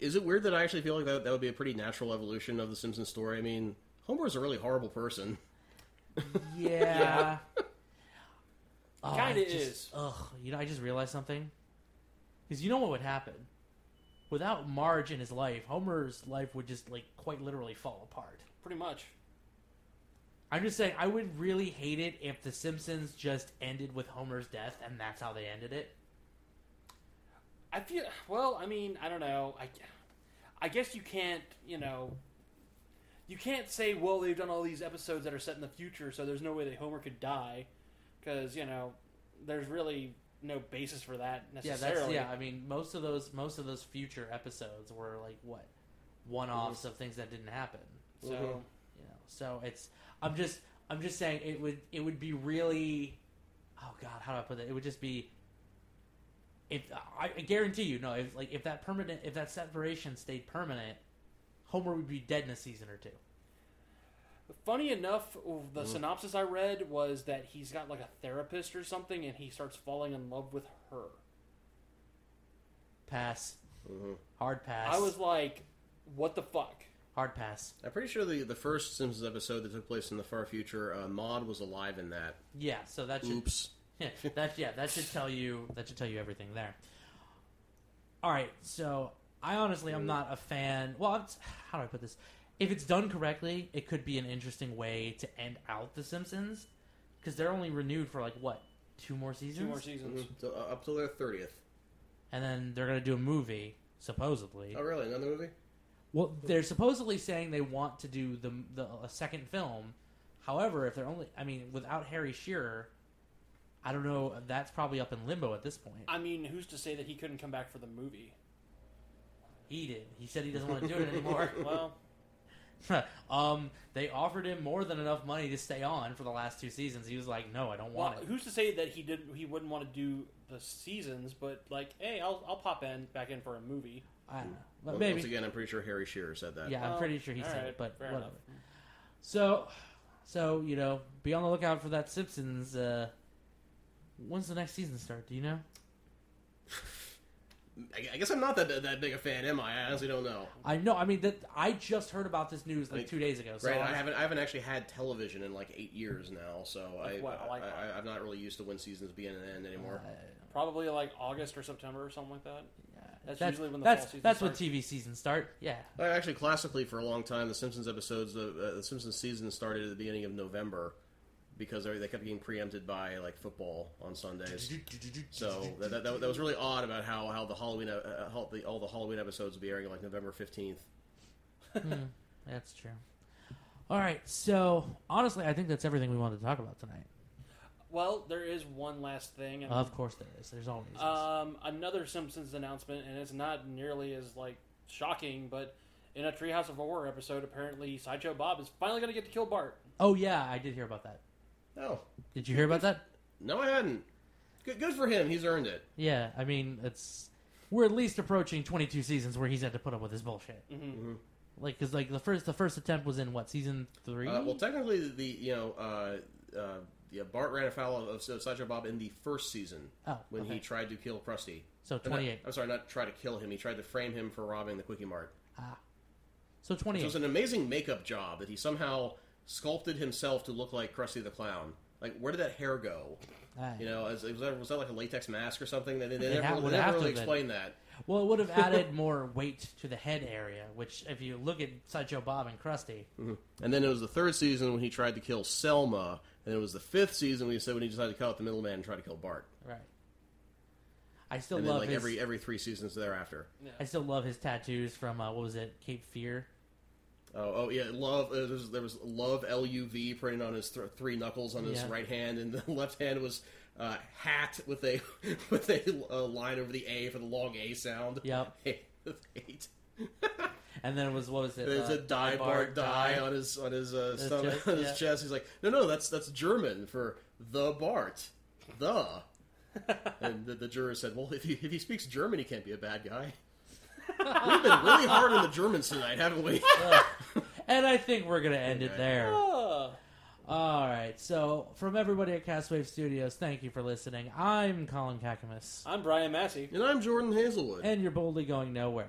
Is it weird that I actually feel like that, that would be a pretty natural evolution of the Simpsons story? I mean, Homer is a really horrible person. Yeah. Oh, Kinda I just- is. Ugh. You know, I just realized something. Because you know what would happen? Without Marge in his life, Homer's life would just like quite literally fall apart. Pretty much. I'm just saying, I would really hate it if The Simpsons just ended with Homer's death and that's how they ended it. I feel well. I mean, I don't know. I, I guess you can't. You know, you can't say, well, they've done all these episodes that are set in the future, so there's no way that Homer could die, because you know, there's really no basis for that Yeah, necessarily. that's yeah. I mean, most of those most of those future episodes were like what one offs mm-hmm. of things that didn't happen. So mm-hmm. you know, so it's I'm just I'm just saying it would it would be really oh god how do I put it? It would just be if I, I guarantee you no if like if that permanent if that separation stayed permanent, Homer would be dead in a season or two. Funny enough, the synopsis I read was that he's got like a therapist or something, and he starts falling in love with her. Pass, Mm-hmm. hard pass. I was like, "What the fuck?" hard pass. I'm pretty sure the, the first Simpsons episode that took place in the far future, uh, Maude was alive in that. Yeah, so that should Oops. Yeah, that yeah, that should tell you that should tell you everything there. All right, so I honestly I'm not a fan. Well, it's, how do I put this? If it's done correctly, it could be an interesting way to end out the Simpsons because they're only renewed for like what two more seasons, Two more seasons. So, uh, up till their 30th. and then they're gonna do a movie supposedly. Oh, really? Another movie? Well, they're supposedly saying they want to do the the a second film. However, if they're only, I mean, without Harry Shearer, I don't know. That's probably up in limbo at this point. I mean, who's to say that he couldn't come back for the movie? He did. He said he doesn't want to do it anymore. Well, um, they offered him more than enough money to stay on for the last two seasons. He was like, "No, I don't well, want it." who's to say that he didn't He wouldn't want to do the seasons, but like, hey, I'll I'll pop in back in for a movie. I don't know, but Well, maybe. Once again, I'm pretty sure Harry Shearer said that. yeah, I'm pretty sure he all said right, it, but fair whatever. enough. So, so you know, be on the lookout for that Simpsons. Uh, when's the next season start? Do you know? I, I guess I'm not that that big a fan, am I? I honestly don't know. I know. I mean, that I just heard about this news like Like, two days ago. So right? I I'm- haven't I haven't actually had television in like eight years now, so I, Like what? Like- I, I I'm not really used to when seasons begin and end anymore. Probably like August or September or something like that. That's That's, usually when the that's, fall season that's when. TV seasons start. Yeah. Uh, Actually, classically, for a long time, the Simpsons episodes, the, uh, the Simpsons season started at the beginning of November because they they kept getting preempted by like football on Sundays. So that, that, that, that was really odd about how, how the Halloween uh, uh, how the, all the Halloween episodes would be airing like November fifteenth. That's true. All right. So honestly, I think that's everything we wanted to talk about tonight. Well, there is one last thing. And, Of course, there is. There's always. Um, another Simpsons announcement, and it's not nearly as like shocking, but in a Treehouse of Horror episode, apparently Sideshow Bob is finally going to get to kill Bart. oh yeah, I did hear about that. Oh Did you hear about that? no, I hadn't. Good, good for him. He's earned it. Yeah. I mean, it's we're at least approaching 22 seasons where he's had to put up with his bullshit. Mm-hmm. Like, cause like the first the first attempt was in what season three? Uh, well, technically, the you know uh, uh, yeah, Bart ran afoul of, of Sideshow Bob in the first season oh, when okay. he tried to kill Krusty. so not- 28. I'm sorry, not try to kill him. He tried to frame him for robbing the Kwik-E-Mart. Ah, so twenty eight. It was an amazing makeup job that he somehow sculpted himself to look like Krusty the Clown. Like, where did that hair go? Aye. You know, as, was, that, was that like a latex mask or something? They, they, It never, ha- they never really have been. explained that. Well, it would have added more weight to the head area, which if you look at Sideshow Bob and Krusty, And then it was the third season when he tried to kill Selma, and it was the fifth season when he said when he decided to cut out the middleman and try to kill Bart. right? I still And then love like his. every every three seasons thereafter. I still love his tattoos from uh, what was it, Cape Fear? Oh, oh yeah, love. Uh, there, was, there was love L U V printed on his th- three knuckles on his Yeah. right hand, and the left hand was uh, hat with a with a uh, line over the A for the long A sound. Yep. Hate. And then it was what was it? There's uh, a die Bart die on his on his uh, His stomach chest, on his yeah. chest. He's like, no, no, that's that's German for the Bart, the. and the, the juror said, "Well, if he, if he speaks German, he can't be a bad guy." We've been really hard on the Germans tonight, haven't we? And I think we're gonna end it there. Oh. All right. So from everybody at Castwave Studios, thank you for listening. I'm Colin Kakamas, I'm Brian Massey. and I'm Jordan Hazelwood. and you're boldly going nowhere.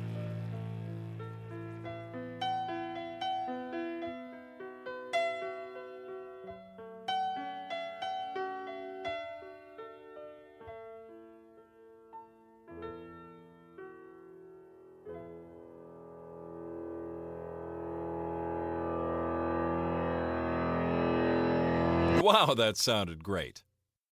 Wow, that sounded great.